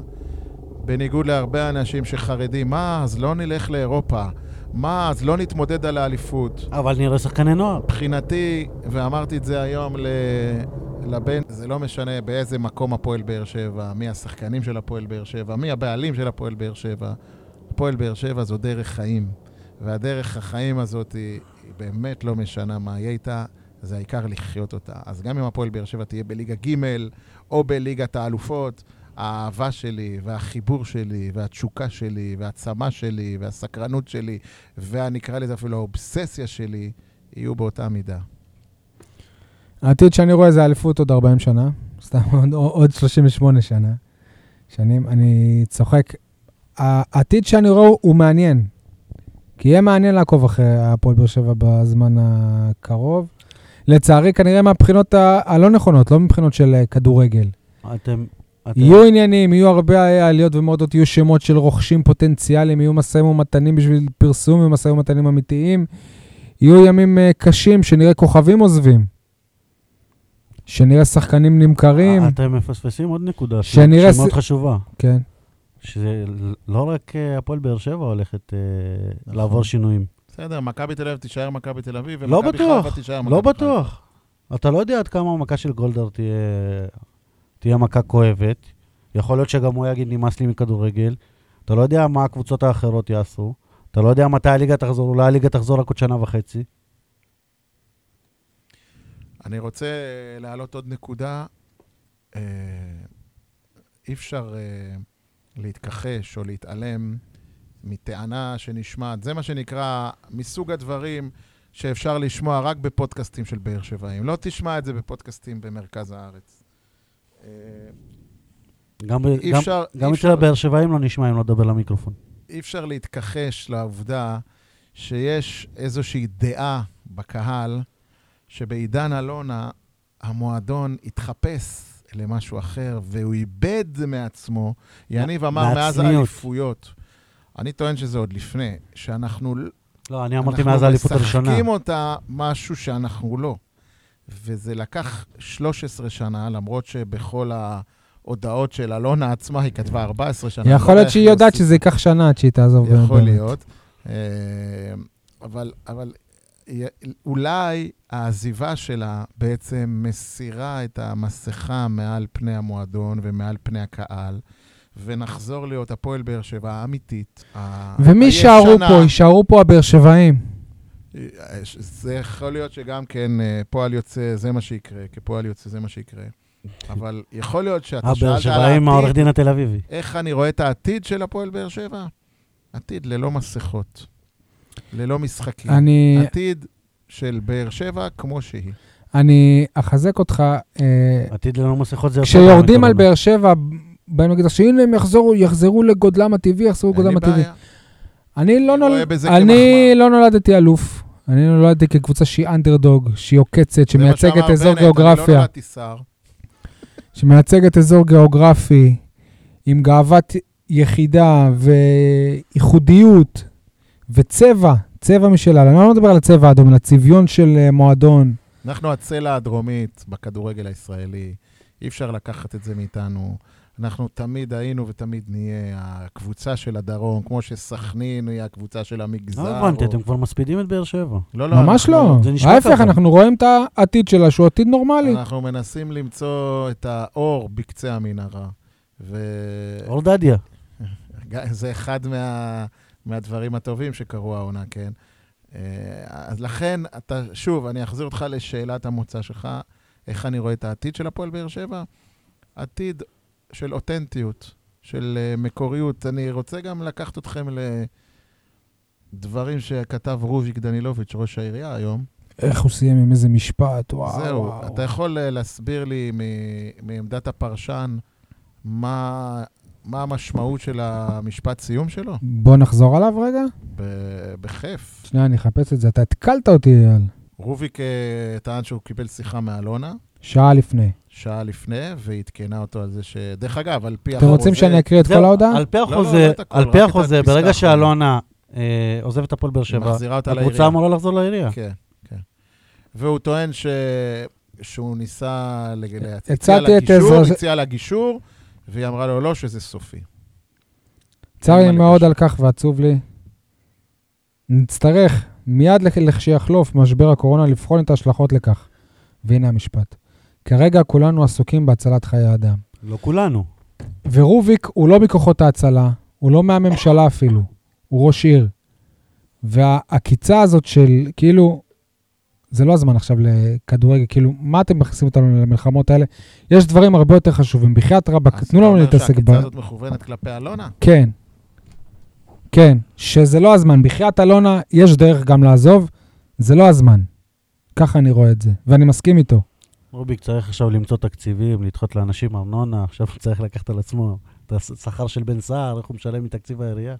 בניגוד להרבה אנשים שחרדים, מה, אז לא נלך לאירופה. מה, אז לא נתמודד על האליפות. אבל נראה שחקני נוער. מבחינתי, ואמרתי את זה היום ל... לבן, זה לא משנה באיזה מקום הפועל באר שבע, מי השחקנים של הפועל באר שבע, מי הבעלים של הפועל באר שבע. הפועל באר שבע זו דרך חיים, והדרך החיים הזאת היא, היא באמת לא משנה מה יהיה איתה, זה העיקר לחיות אותה. אז גם אם הפועל באר שבע תהיה בליגה ג' או בליגת האלופות, האהבה שלי, והחיבור שלי, והתשוקה שלי, והצמא שלי, והסקרנות שלי, והנקרא לזה אפילו האובססיה שלי, יהיו באותה מידה. העתיד שאני רואה זה אליפות עוד 40 שנה, סתם עוד, עוד 38 שנה. שנים, אני צוחק. העתיד שאני רואה הוא מעניין. כי יהיה מעניין לעקוב אחרי הפועל באר שבע בזמן הקרוב. לצערי, כנראה מהבחינות הלא נכונות, לא מבחינות של אה, כדורגל. אתם... אתם- יהיו עניינים, יהיו הרבה עליות ומורדות, יהיו שמות של רוכשים פוטנציאליים, יהיו משאים ומתנים בשביל פרסום ומשאים ומתנים אמיתיים. יהיו ימים אה, קשים שנראה כוכבים עוזבים. שנראה שחקנים נמכרים, אתם מפספסים עוד נקודה, ש- שנראה שמאוד ס- חשובה. כן. שלא רק אה, הפועל באר שבע הולכת אה, נכון. לעבור שינויים. בסדר, מכבי תל אביב תישאר מכבי תל אביב, לא ומכבי בטוח, חיפה תישאר מכבי לא חיפה. בטוח. אתה לא יודע עד כמה המכה של גולדהר תהיה, תהיה מכה כואבת. יכול להיות שגם הוא יגיד, נמאס לי מכדורגל. אתה לא יודע מה הקבוצות האחרות יעשו. אתה לא יודע מתי הליגה תחזור, אולי הליגה תחזור רק עוד שנה וחצי. אני רוצה להעלות עוד נקודה. אה, אי אפשר אה, להתכחש או להתעלם מטענה שנשמעת. זה מה שנקרא מסוג הדברים שאפשר לשמוע רק בפודקאסטים של באר שבעים. לא תשמע את זה בפודקאסטים במרכז הארץ. אה, גם, אפשר, אצל הבאר שבעים לא נשמע אם לא לדבר למיקרופון. אי אפשר להתכחש לעובדה שיש איזושהי דעה בקהל שבעידן אלונה המועדון התחפש למשהו אחר והוא איבד מעצמו. יניב אמר מאז. האליפויות. אני טוען שזה עוד לפני, שאנחנו לא, אני אמרתי אנחנו מאז האליפות הראשונה. משחקים אותה משהו שאנחנו לא. וזה לקח 13 שנה, למרות שבכל ההודעות של אלונה עצמה היא כתבה 14 שנה. לא יכול יודע להיות שהיא היא יודעת. שזה ייקח שנה עד שהיא תעזוב. יכול באמת. להיות. אה, אבל, אבל אולי העזיבה שלה בעצם מסירה את המסכה מעל פני המועדון ומעל פני הקהל, ונחזור להיות הפועל באר שבע האמיתית. ה- ומי יישארו. פה? יישארו פה הבאר שבעים. זה יכול להיות שגם כן אה, פועל יוצא, זה מה שיקרה, כפועל יוצא זה מה שיקרה. אבל יכול להיות שאתה הבאר שאלת על שבעים העורך העתיד, דין התל אביבי. איך אני רואה את העתיד של הפועל באר שבע? עתיד ללא מסכות, ללא משחקים. אני, עתיד של באר שבע כמו שהיא. אני אחזק אותך. אה, עתיד ללא מסכות זה... כשיורדים על. באר שבע, באים להגיד לך שהנה הם יחזרו, יחזרו לגודלם הטבעי, יחזרו אין לי לגודלם הטבעי. בעיה. אני לא, נול... אני. לא נולדתי אלוף. אני נולדתי כקבוצה שהיא אנדרדוג, שהיא עוקצת, שמייצגת אזור בנט, אני לא גיאוגרפיה, נולדתי שר. שמייצגת אזור גיאוגרפי עם גאוות יחידה וייחודיות וצבע, צבע משלה. אני לא מדבר על הצבע האדום, אלא צביון של אה, מועדון. אנחנו הצלע הדרומית בכדורגל הישראלי, אי אפשר לקחת את זה מאיתנו. אנחנו תמיד היינו ותמיד נהיה הקבוצה של הדרום, כמו שסכנין היא הקבוצה של המגזר. לא הבנתי, או- אתם כבר מספידים את באר שבע. לא, לא, ממש אנחנו- לא. זה נשמע ההפך. אנחנו רואים את העתיד שלה, שהוא עתיד נורמלי. אנחנו מנסים למצוא את האור בקצה המנהרה. אור דדיה. וזה אחד מה... מהדברים הטובים שקרו העונה, כן? אה, אז לכן, אתה, שוב, אני אחזיר אותך לשאלת המוצא שלך, איך אני רואה את העתיד של הפועל באר שבע? עתיד של אותנטיות, של אה, מקוריות. אני רוצה גם לקחת אתכם לדברים שכתב רוביק דנילוביץ', ראש העירייה היום. איך הוא סיים עם איזה משפט, וואו. זהו, וואו. אתה יכול אה, להסביר לי מעמדת הפרשן מה, מה המשמעות של המשפט סיום שלו? בוא נחזור עליו רגע. ב- בכיף. שנייה, אני אחפש את זה. אתה התקלת אותי, אייל. רוביק טען שהוא קיבל שיחה מאלונה, שעה לפני. שעה לפני, ועדכנה אותו על זה ש... דרך אגב, על פי אתם רוצים שאני אקריא את כל ההודעה? על פי לא, החוזה, לא את הכל, על פי החוזה, ברגע. שאלונה אה, עוזבת את הפועל באר שבע, הקבוצה. אמורה לחזור לעירייה. כן, כן. והוא טוען ש... שהוא ניסה... להציע לה את גישור, הציע לה גישור, והיא אמרה לו לא, שזה סופי. צר לי מאוד. על כך ועצוב לי. נצטרך מיד לכ- לכשיחלוף משבר הקורונה לבחון את ההשלכות לכך. והנה המשפט. כרגע כולנו עסוקים בהצלת חיי אדם. לא כולנו. ורוביק הוא לא מכוחות ההצלה, הוא לא מהממשלה אפילו, הוא ראש עיר. והעקיצה הזאת של, כאילו, זה לא הזמן עכשיו לכדורגל, כאילו, מה אתם מכניסים אותנו למלחמות האלה? יש דברים הרבה יותר חשובים. בחייאת רבאק, אז תנו אתה לנו אומר להתעסק ב... שהעקיצה הזאת מכוונת כלפי אלונה? כן. כן, שזה לא הזמן. בחייאת אלונה, יש דרך גם לעזוב, זה לא הזמן. ככה אני רואה את זה, ואני מסכים איתו. רוביק צריך עכשיו למצוא תקציבים, לדחות לאנשים ארנונה, עכשיו הוא צריך לקחת על עצמו את השכר של בן סער, איך הוא משלם מתקציב העירייה.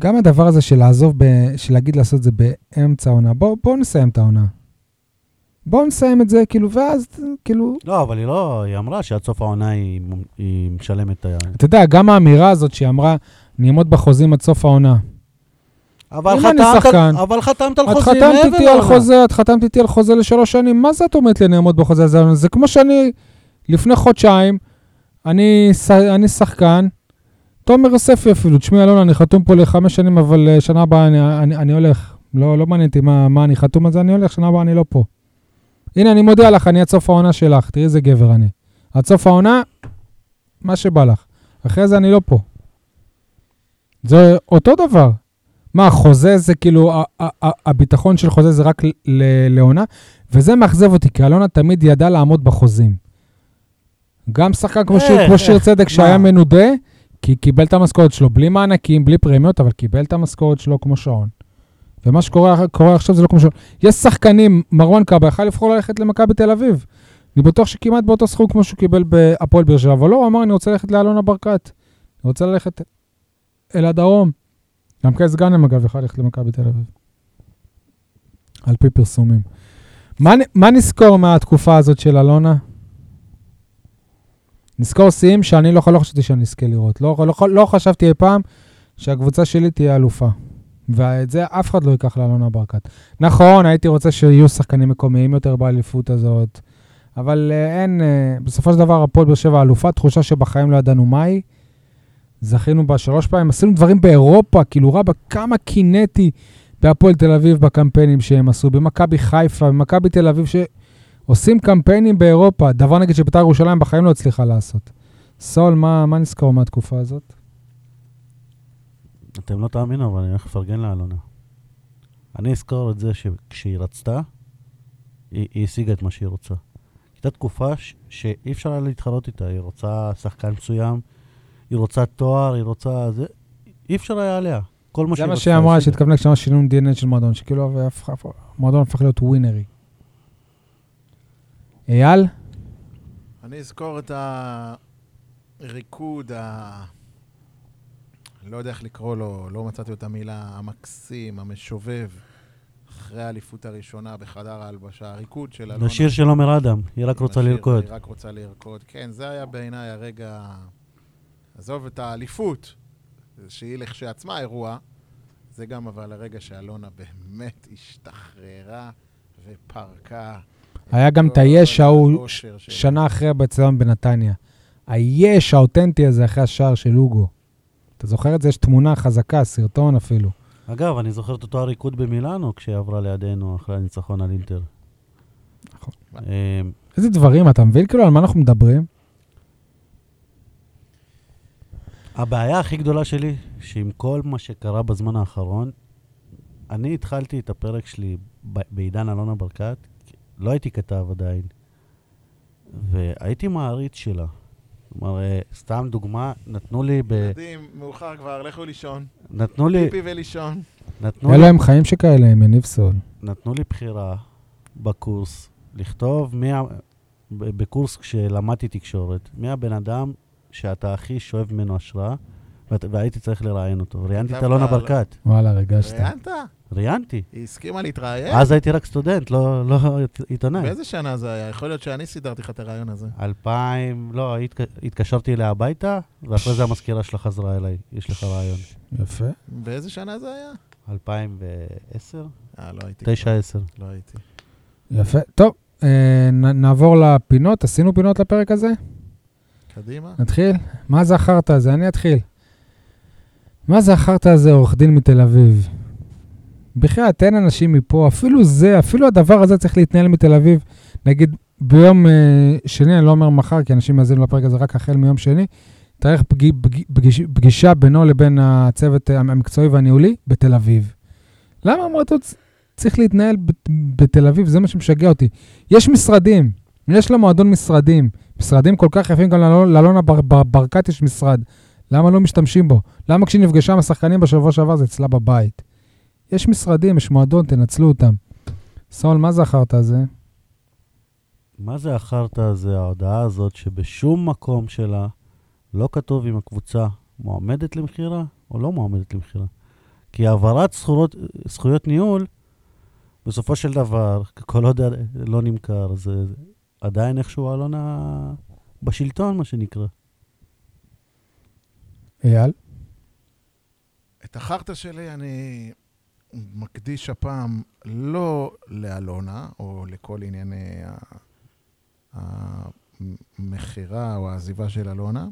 גם הדבר הזה של לעזוב, ב... של להגיד לעשות את זה באמצע העונה, בואו בוא נסיים את העונה. בואו נסיים את זה, כאילו, ואז, כאילו... לא, אבל היא לא, היא אמרה שעד סוף העונה היא, היא משלמת את ה... אתה יודע, גם האמירה הזאת שהיא אמרה, אני אעמוד בחוזים עד סוף העונה. אבל חתמת, אבל חתמת על את חוזים חתמת מעבר איתי על לעונה. חוזה, את חתמת איתי על חוזה לשלוש שנים, מה זה את אומרת לי אני אעמוד בחוזה הזה? זה כמו שאני, לפני חודשיים, אני, אני שחקן, תומר יוספי אפילו, תשמעי אלונה, אני חתום פה לחמש שנים, אבל אה, שנה הבאה אני, אני, אני הולך. לא, לא מעניין אותי מה, מה אני חתום על זה, אני הולך, שנה הבאה אני לא פה. הנה, אני מודיע לך, אני עד סוף העונה שלך, תראי איזה גבר אני. עד סוף העונה, מה שבא לך. אחרי זה אני לא פה. זה אותו דבר. מה, חוזה זה כאילו, הביטחון של חוזה זה רק לעונה, וזה מאכזב אותי, כי אלונה תמיד ידע לעמוד בחוזים. גם שחקן כמו שיר, איך, כמו שיר איך, צדק, שהיה? מנודה, כי קיבל את המשכורת שלו, בלי מענקים, בלי פרמיות, אבל קיבל את המשכורת שלו כמו שעון. ומה שקורה קורה עכשיו זה לא כמו שעון. יש שחקנים, מרואן קאבה יכל לבחור ללכת למכבי תל אביב. אני בטוח שכמעט באותו סכום כמו שהוא קיבל בהפועל באר שבע, אבל לא, הוא אמר, אני רוצה ללכת לאלונה ברקת. אני רוצה ללכת אל הדרום. גם קייס גאנם, אגב, יכל ללכת למכבי תל אביב. על פי פרסומים. מה, מה נזכור מהתקופה הזאת של אלונה? נזכור שיאים שאני לא, לא חשבתי שאני אזכה לראות. לא, לא, לא חשבתי אי פעם שהקבוצה שלי תהיה אלופה. ואת זה אף אחד לא ייקח לאלונה ברקת. נכון, הייתי רוצה שיהיו שחקנים מקומיים יותר באליפות הזאת, אבל uh, אין, uh, בסופו של דבר הפועל באר שבע אלופה, תחושה שבחיים לא ידענו מהי. זכינו בה שלוש פעמים, עשינו דברים באירופה, כאילו רבא, כמה קינאתי בהפועל תל אביב בקמפיינים שהם עשו, במכבי חיפה, במכבי תל אביב, שעושים קמפיינים באירופה, דבר נגיד שבית"ר ירושלים בחיים לא הצליחה לעשות. סול, מה, מה נזכור מהתקופה הזאת? אתם לא תאמינו, אבל אני הולך לפרגן לאלונה. אני אזכור את זה שכשהיא רצתה, היא, היא השיגה את מה שהיא רוצה. הייתה תקופה ש- שאי אפשר היה להתחרות איתה, היא רוצה שחקן מסוים, היא רוצה תואר, היא רוצה... זה... אי אפשר היה עליה. כל מה זה שהיא מה רצתה, שהיא אמרה. שהתכוונה כשאמרה שינוי DNA של מועדון, שכאילו המועדון הפך להיות ווינרי. אייל? אני אזכור את. הריקוד ה... לא יודע איך לקרוא לו, לא מצאתי את המילה, המקסים, המשובב, אחרי האליפות הראשונה בחדר ההלבשה, הריקוד של אלונה. לשיר של עומר אדם, היא רק רוצה לרקוד. היא רק רוצה לרקוד. כן, זה היה בעיניי הרגע... עזוב את האליפות, שהיא לכשעצמה אירוע, זה גם אבל הרגע שאלונה באמת השתחררה ופרקה. היה גם את היש ההוא. שנה אחרי בציון בנתניה. היש האותנטי הזה אחרי השער של לוגו. אתה זוכר את זה? יש תמונה חזקה, סרטון אפילו. אגב, אני זוכר את אותו הריקוד במילאנו כשהיא עברה לידינו אחרי הניצחון על אינטר. נכון. אה, איזה דברים, אתה מבין כאילו על מה אנחנו מדברים? הבעיה הכי גדולה שלי, שעם כל מה שקרה בזמן האחרון, אני התחלתי את הפרק שלי בעידן אלונה ברקת, לא הייתי כתב עדיין, והייתי מעריץ שלה. כלומר, אה, סתם דוגמה, נתנו לי ב... ילדים, מאוחר כבר, לכו לישון. נתנו לי... פיפי ולישון. נתנו לי להם חיים שכאלה, הם יניב סול. נתנו לי בחירה בקורס לכתוב מי, בקורס כשלמדתי תקשורת, מי הבן אדם שאתה הכי שואב ממנו השראה, והייתי צריך לראיין אותו. ראיינתי את אלונה על- ברקת, וואלה, ריגשת. ראיינת? ראיינתי. היא הסכימה להתראיין? אז הייתי רק סטודנט, לא לא עיתונאי. באיזה שנה זה היה? יכול להיות שאני סידרתי לך את הרעיון הזה. אלפיים, לא, התק- התקשרתי אליה הביתה, ואחרי זה המזכירה שלה חזרה אליי, יש לך רעיון. יפה. באיזה שנה זה היה? 2010? אה, לא הייתי. 9-10. לא הייתי. יפה. טוב, אה, נעבור לפינות. עשינו פינות לפרק הזה? קדימה. נתחיל? מה זה החרטא הזה? אני אתחיל. מה זה החרטא הזה, עורך דין מתל אביב? בחייאת, אין אנשים מפה, אפילו זה, אפילו הדבר הזה צריך להתנהל מתל אביב. נגיד, ביום אה, שני, אני לא אומר מחר, כי אנשים יאזינו לפרק הזה רק החל מיום שני, תארך פג, פג, פגיש, פגישה בינו לבין הצוות אה, המקצועי והניהולי בתל אביב. למה אמרת צריך להתנהל בת- בתל אביב? זה מה שמשגע אותי. יש משרדים, יש למועדון משרדים. משרדים כל כך יפים, גם לאלונה בר, בר, ברקת יש משרד. למה לא משתמשים בו? למה כשהיא נפגשה עם השחקנים בשבוע שעבר זה אצלה בבית? יש משרדים, יש מועדון, תנצלו אותם. סול, מה זה החרטא הזה? מה זה החרטא הזה, ההודעה הזאת, שבשום מקום שלה לא כתוב אם הקבוצה מועמדת למכירה או לא מועמדת למכירה? כי העברת זכויות, זכויות ניהול, בסופו של דבר, כל עוד לא נמכר, זה עדיין איכשהו אלונה בשלטון, מה שנקרא. אייל? את החרטא שלי אני מקדיש הפעם לא לאלונה, או לכל ענייני המכירה או העזיבה של אלונה,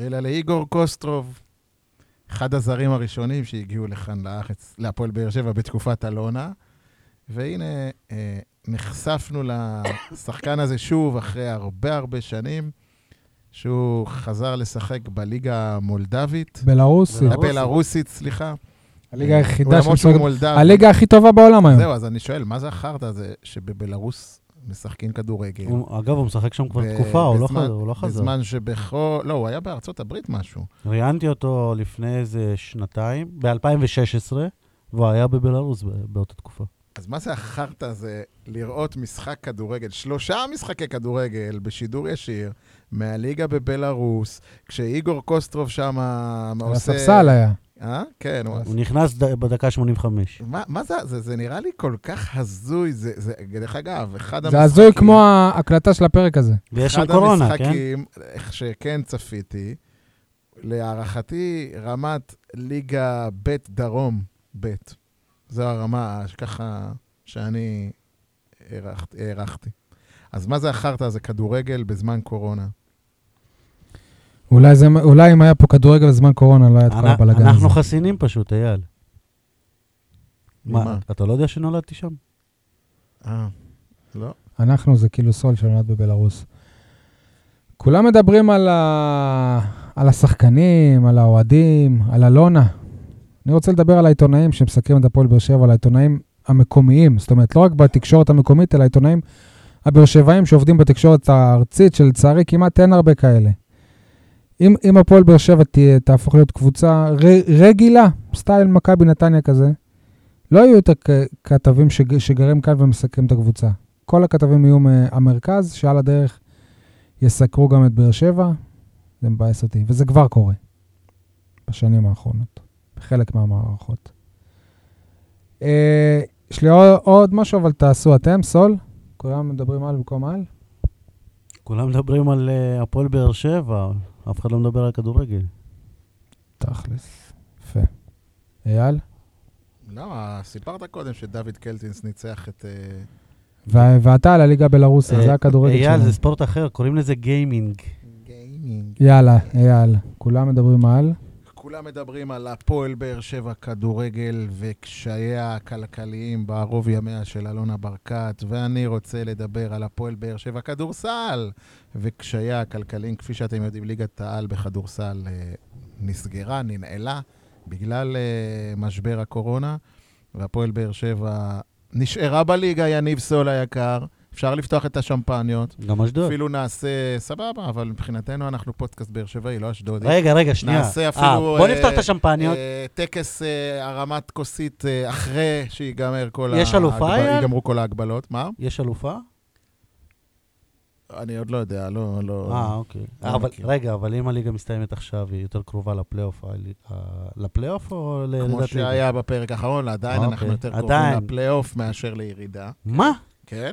אלא לאיגור קוסטרוב, אחד הזרים הראשונים שהגיעו לכאן לארץ, להפועל באר שבע בתקופת אלונה. והנה, אה, נחשפנו לשחקן הזה שוב אחרי הרבה הרבה שנים, שהוא חזר לשחק בליגה המולדבית. בלרוסי. בלרוס. הבלארוסית, סליחה. הליגה היחידה למרות שהוא שמשחקת... הליגה הכי טובה בעולם היום. זהו, אז אני שואל, מה זה החרטא הזה שבבלארוס משחקים כדורגל? הוא, אגב, הוא משחק שם כבר תקופה, הוא לא חזר. הוא לא חזר. בזמן שבכל... לא, הוא היה בארצות הברית משהו. ראיינתי אותו לפני איזה שנתיים, ב-2016, והוא היה בבלארוס באותה תקופה. אז מה זה החרטא הזה לראות משחק כדורגל, שלושה משחקי כדורגל בשידור ישיר מהליגה בבלארוס, כשאיגור קוסטרוב שם על עושה... הספסל היה. אה? כן, הוא... הוא נכנס ד- בדקה 85. מה, מה זה, זה? זה נראה לי כל כך הזוי. זה, זה, דרך אגב, אחד זה המשחקים... הזוי כמו ההקלטה של הפרק הזה. ויש שם אחד קורונה, כן? המשחקים, איך שכן צפיתי, להערכתי, רמת ליגה ב' דרום ב'. זו הרמה, ככה שאני הערכת- הערכתי. אז מה זה החרטא הזה, כדורגל בזמן קורונה? אולי, זה, אולי אם היה פה כדורגל בזמן קורונה, לא היה את כל הבלאגן הזה. אנחנו חסינים פשוט, אייל. מה, אתה לא יודע שנולדתי שם? אה, לא. אנחנו זה כאילו סול שנולד בבלארוס. כולם מדברים על, ה... על השחקנים, על האוהדים, על אלונה. אני רוצה לדבר על העיתונאים שמסקרים את הפועל באר שבע, על העיתונאים המקומיים. זאת אומרת, לא רק בתקשורת המקומית, אלא העיתונאים הבאר שבעים שעובדים בתקשורת הארצית, שלצערי כמעט אין הרבה כאלה. אם, אם הפועל באר שבע תהפוך להיות קבוצה ר, רגילה, סטייל מכבי נתניה כזה, לא יהיו את הכתבים שג, שגרים כאן ומסקרים את הקבוצה. כל הכתבים יהיו מהמרכז, שעל הדרך יסקרו גם את באר שבע. זה מבאס אותי, וזה כבר קורה בשנים האחרונות, בחלק מהמערכות. אה, יש לי עוד, עוד משהו, אבל תעשו אתם, סול? כולם מדברים על במקום על? כולם מדברים על אה, הפועל באר שבע, אף אחד לא מדבר על כדורגל. תכלס. יפה. אייל? לא, סיפרת קודם שדוד קלטינס ניצח את... אה, ואתה על הליגה בלרוסיה, זה הכדורגל אייל, שלנו. זה ספורט אחר, קוראים לזה גיימינג. גיימינג. יאללה, אייל. כולם מדברים על? כולם מדברים על הפועל באר שבע כדורגל וקשייה הכלכליים בערוב ימיה של אלונה ברקת, ואני רוצה לדבר על הפועל באר שבע כדורסל וקשייה הכלכליים. כפי שאתם יודעים, ליגת העל בכדורסל אה, נסגרה, ננעלה, בגלל אה, משבר הקורונה, והפועל באר שבע נשארה בליגה, יניב סול היקר. אפשר לפתוח את השמפניות. גם אשדוד. אפילו נעשה, סבבה, אבל מבחינתנו אנחנו פודקאסט באר שבעי, לא אשדודי. רגע, רגע, שנייה. נעשה אה, אפילו... בוא אה, נפתח את השמפניות. אה, טקס אה, הרמת כוסית אה, אחרי שיגמר כל יש אלופה, ההגב- אייל? ייגמרו כל ההגבלות. מה? יש אלופה? אני עוד לא יודע, לא... לא... אה, אוקיי. לא אבל מכיר. רגע, אבל אם הליגה מסתיימת עכשיו, היא יותר קרובה לפלייאוף, ה- לפלייאוף או כמו ליגה? שהיה בפרק האחרון, עדיין אוקיי, אנחנו יותר קרובים עדיין. לפלייאוף מאשר לירידה. מה? כן.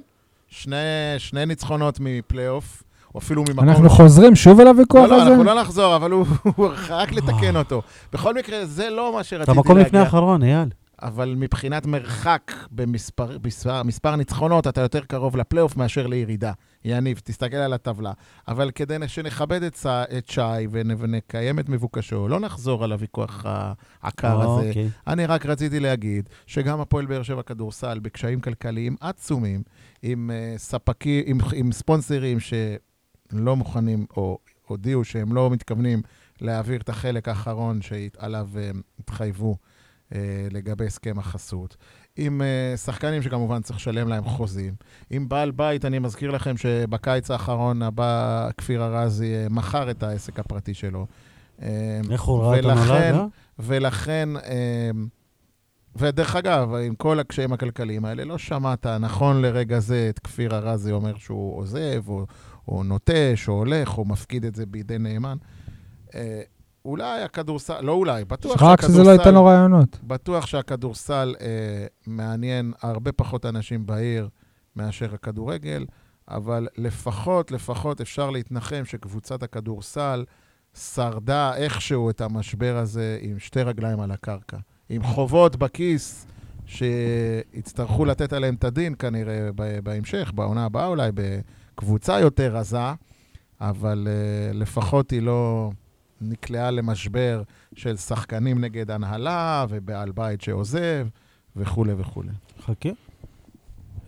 שני, שני ניצחונות מפלייאוף, או אפילו ממקום... אנחנו חוזרים שוב אל הוויכוח לא, לא, הזה? אנחנו לא נחזור, אבל הוא הוא רק לתקן אותו. בכל מקרה, זה לא מה שרציתי אתה להגיע. מקום לפני האחרון, אייל. אבל מבחינת מרחק במספר מספר, מספר ניצחונות, אתה יותר קרוב לפלייאוף מאשר לירידה. יניב, תסתכל על הטבלה. אבל כדי שנכבד את, את שי ונ- ונקיים את מבוקשו, לא נחזור על הוויכוח העקר הזה. אוקיי. אני רק רציתי להגיד שגם הפועל באר שבע כדורסל בקשיים כלכליים עצומים, עם uh, ספקים, עם, עם ספונסרים שלא מוכנים, או הודיעו שהם לא מתכוונים להעביר את החלק האחרון שעליו uh, התחייבו uh, לגבי הסכם החסות. עם שחקנים שכמובן צריך לשלם להם חוזים. עם בעל בית, אני מזכיר לכם שבקיץ האחרון הבא כפיר ארזי מכר את העסק הפרטי שלו. איך הוא ראה את ולכן- הנולד, אה? ולכן, אמ, ודרך אגב, עם כל הקשיים הכלכליים האלה, לא שמעת, נכון לרגע זה, את כפיר ארזי אומר שהוא עוזב, או, או נוטש, או הולך, או מפקיד את זה בידי נאמן. אה, אולי הכדורסל, לא אולי, בטוח רק שזה לא ייתן לו רעיונות. בטוח שהכדורסל אה, מעניין הרבה פחות אנשים בעיר מאשר הכדורגל, אבל לפחות, לפחות אפשר להתנחם שקבוצת הכדורסל שרדה איכשהו את המשבר הזה עם שתי רגליים על הקרקע. עם חובות בכיס שיצטרכו לתת עליהם את הדין כנראה בהמשך, בעונה הבאה אולי, בקבוצה יותר רזה, אבל uh, לפחות היא לא נקלעה למשבר של שחקנים נגד הנהלה ובעל בית שעוזב וכולי וכולי. חכה.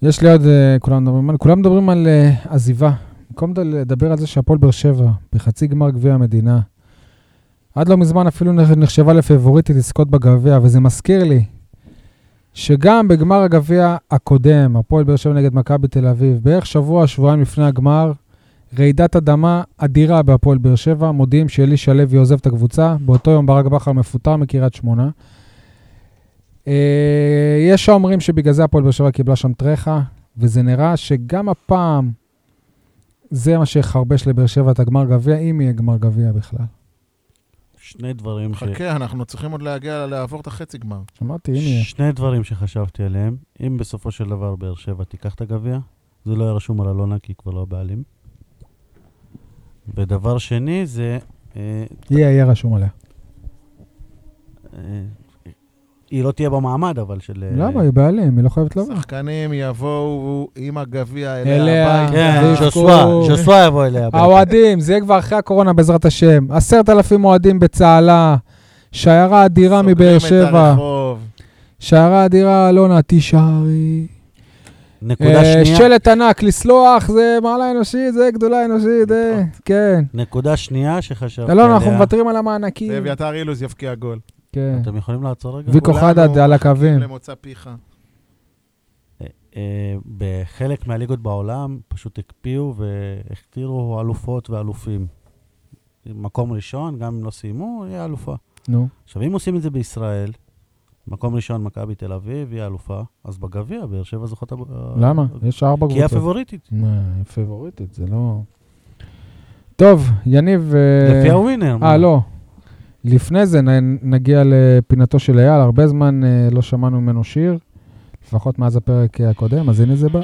יש לי עוד, אה, כולם מדברים על, כולם מדברים על אה, עזיבה. במקום לדבר על זה שהפועל באר שבע, בחצי גמר גביע המדינה, עד לא מזמן אפילו נח- נחשבה לפייבוריטית לזכות בגביע, וזה מזכיר לי שגם בגמר הגביע הקודם, הפועל באר שבע נגד מכבי תל אביב, בערך שבוע, שבועיים לפני הגמר, רעידת אדמה אדירה בהפועל באר שבע, מודיעים שאלישע לוי עוזב את הקבוצה, באותו יום ברק בכר מפוטר מקריית שמונה. אה, יש האומרים שבגלל זה הפועל באר שבע קיבלה שם טרחה, וזה נראה שגם הפעם זה מה שיחרבש לבאר שבע את הגמר גביע, אם יהיה גמר גביע בכלל. שני דברים ש... חכה, אנחנו צריכים עוד להגיע, לעבור את החצי גמר. אמרתי, אם יהיה. שני דברים שחשבתי עליהם. אם בסופו של דבר באר שבע תיקח את הגביע, זה לא יהיה רשום על אלונה כי היא כבר לא הבעלים. ודבר שני זה... אה, יהיה, יהיה רשום עליה. היא לא תהיה במעמד, אבל של... אה, למה? היא בעלים, היא לא חייבת לבוא. שחקנים יבואו עם הגביע אליה. הביתה. כן, זה ז'וסווה, ז'וסווה יבוא אליה. בטח. האוהדים, זה יהיה כבר אחרי הקורונה בעזרת השם. עשרת אלפים אוהדים בצהלה, שיירה אדירה מבאר סוגרים את שבע. הרחוב. שיירה אדירה, אלונה, תישארי. נקודה אה, שנייה, שלט ענק, לסלוח, זה מעלה אנושית, זה גדולה אנושית, זה, כן. נקודה שנייה שחשבתי אלון, עליה. אנחנו מוותרים על המענקים. ואביתר אילוז יבקיע גול. כן. אתם יכולים לעצור רגע? ויקו חדד על הקווים. למוצא פיך. אה, בחלק מהליגות בעולם פשוט הקפיאו והכתירו אלופות ואלופים. מקום ראשון, גם אם לא סיימו, יהיה אלופה. נו. עכשיו, אם עושים את זה בישראל, מקום ראשון, מכבי תל אביב, היא אלופה, אז בגביע, באר שבע זוכות... למה? יש ארבע כי היא קבוצות. הפיבוריטית. מה, פייבוריטית, זה לא... טוב, יניב... אה, לפי הווינר. אה, לא. לפני זה נ- נגיע לפינתו של אייל, הרבה זמן אה, לא שמענו ממנו שיר, לפחות מאז הפרק הקודם, אז הנה זה בא.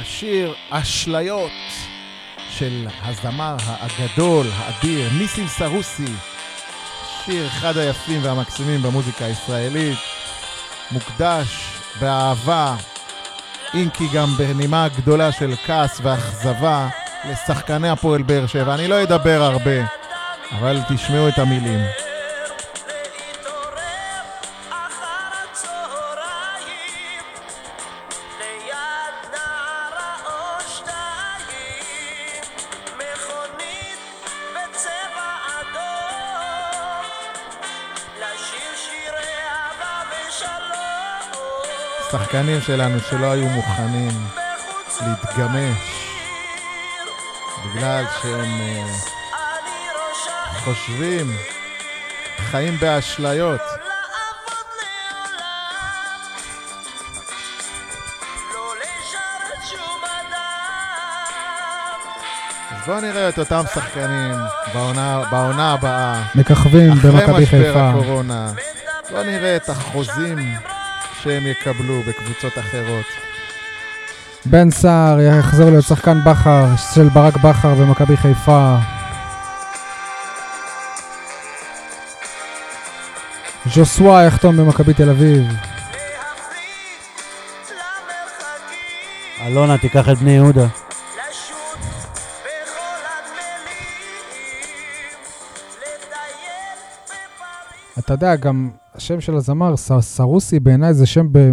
השיר אשליות של הזמר הגדול, האדיר, ניסים סרוסי. שיר אחד היפים והמקסימים במוזיקה הישראלית. מוקדש באהבה, אם כי גם בנימה גדולה של כעס ואכזבה, לשחקני הפועל באר שבע. אני לא אדבר הרבה, אבל תשמעו את המילים. שחקנים שלנו שלא היו מוכנים להתגמש בגלל שהם אה, חושבים, חיים באשליות. אז בואו נראה את אותם שחקנים בעונה, בעונה הבאה, מככבים אחרי במכבי משבר חיפה. הקורונה. בואו נראה את החוזים שהם יקבלו בקבוצות אחרות. בן סער יחזור להיות שחקן בכר של ברק בכר במכבי חיפה. ז'וסווה יחתום במכבי תל אביב. אלונה, תיקח את בני יהודה. אתה יודע, גם השם של הזמר, ס- סרוסי, בעיניי זה שם ב-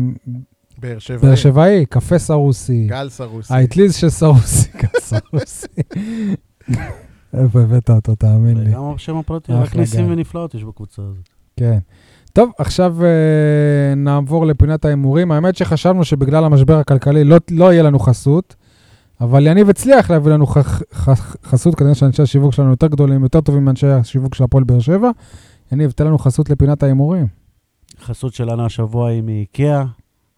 באר שבעי. באר שבעי, קפה סרוסי. גל סרוסי. האטליז של סרוסי, גל סרוסי. איפה הבאת אותו, תאמין לי. גם השם הפרטי, רק ניסים. ונפלאות יש בקבוצה הזאת. כן. טוב, עכשיו אה, נעבור לפינת ההימורים. האמת שחשבנו שבגלל המשבר הכלכלי לא, לא יהיה לנו חסות, אבל יניב הצליח להביא לנו ח, ח, חסות, כנראה שאנשי השיווק שלנו יותר גדולים, יותר טובים מאנשי השיווק של הפועל באר שבע. יניב, תן לנו חסות לפינת ההימורים. חסות שלנו השבוע היא מאיקאה,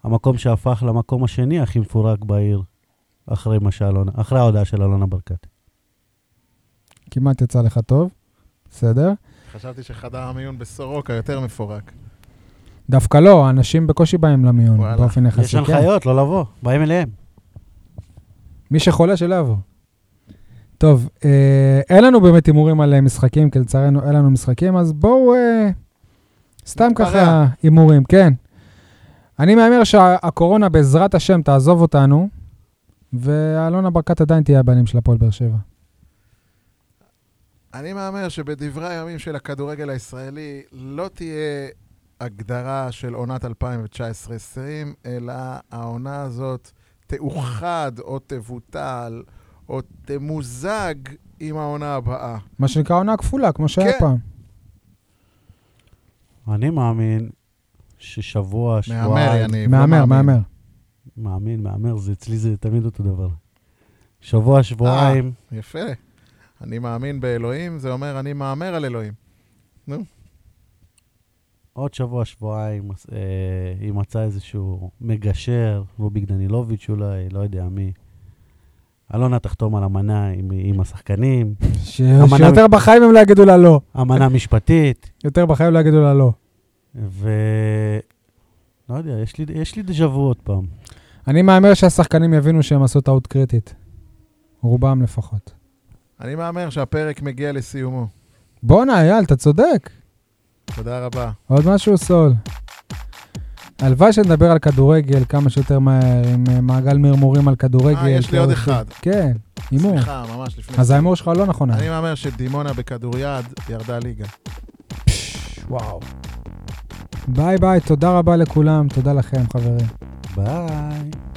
המקום שהפך למקום השני הכי מפורק בעיר, אחרי שאלונה, אחרי ההודעה של אלונה ברקת. כמעט יצא לך טוב, בסדר. חשבתי שחדר המיון בסורוקה יותר מפורק. דווקא לא, אנשים בקושי באים למיון, וואלה. באופן יחסי. יש כן. הנחיות, לא לבוא, באים אליהם. מי שחולה שלא יבוא. טוב, אה, אין לנו באמת הימורים על אה, משחקים, כי לצערנו אין לנו משחקים, אז בואו, אה, סתם. ככה הימורים, כן. אני מהמר שהקורונה בעזרת השם תעזוב אותנו, ואלונה ברקת עדיין תהיה הבעלים של הפועל באר שבע. אני מהמר שבדברי הימים של הכדורגל הישראלי לא תהיה הגדרה של עונת 2019-2020, אלא העונה הזאת תאוחד או תבוטל או תמוזג עם העונה הבאה. מה שנקרא עונה כפולה, כמו שהיה כן. פעם. אני מאמין ששבוע, מהמר, שבועיים... יניב. לא מהמר, מאמין. מהמר. מאמין, מהמר, זה אצלי זה תמיד אותו דבר. שבוע, שבועיים, יפה. אני מאמין באלוהים, זה אומר אני מהמר על אלוהים. עוד שבוע, שבועיים, אה, יימצא איזשהו מגשר, רוביק דנילוביץ' אולי, לא יודע מי. אלונה תחתום על אמנה עם, עם השחקנים, ש- אמנה- שיותר בחיים הם לא יגידו לה לא. אמנה משפטית, יותר בחיים לא יגידו לה לא. ו... לא יודע, יש לי, יש לי דז'ה וו עוד פעם. אני מהמר שהשחקנים יבינו שהם עשו טעות קריטית. רובם לפחות. אני מהמר שהפרק מגיע לסיומו. בואנה, אייל, אתה צודק. תודה רבה. עוד משהו, סול. הלוואי שנדבר על כדורגל כמה שיותר מהר, עם אה, מעגל מרמורים על כדורגל. אה, יש לי עוד אחד. כן, הימור. סליחה, ממש לפני... אז ההימור שלך לא נכון. אני מהמר שדימונה בכדוריד ירדה ליגה. וואו. ביי ביי, תודה רבה לכולם, תודה לכם, חברים. ביי.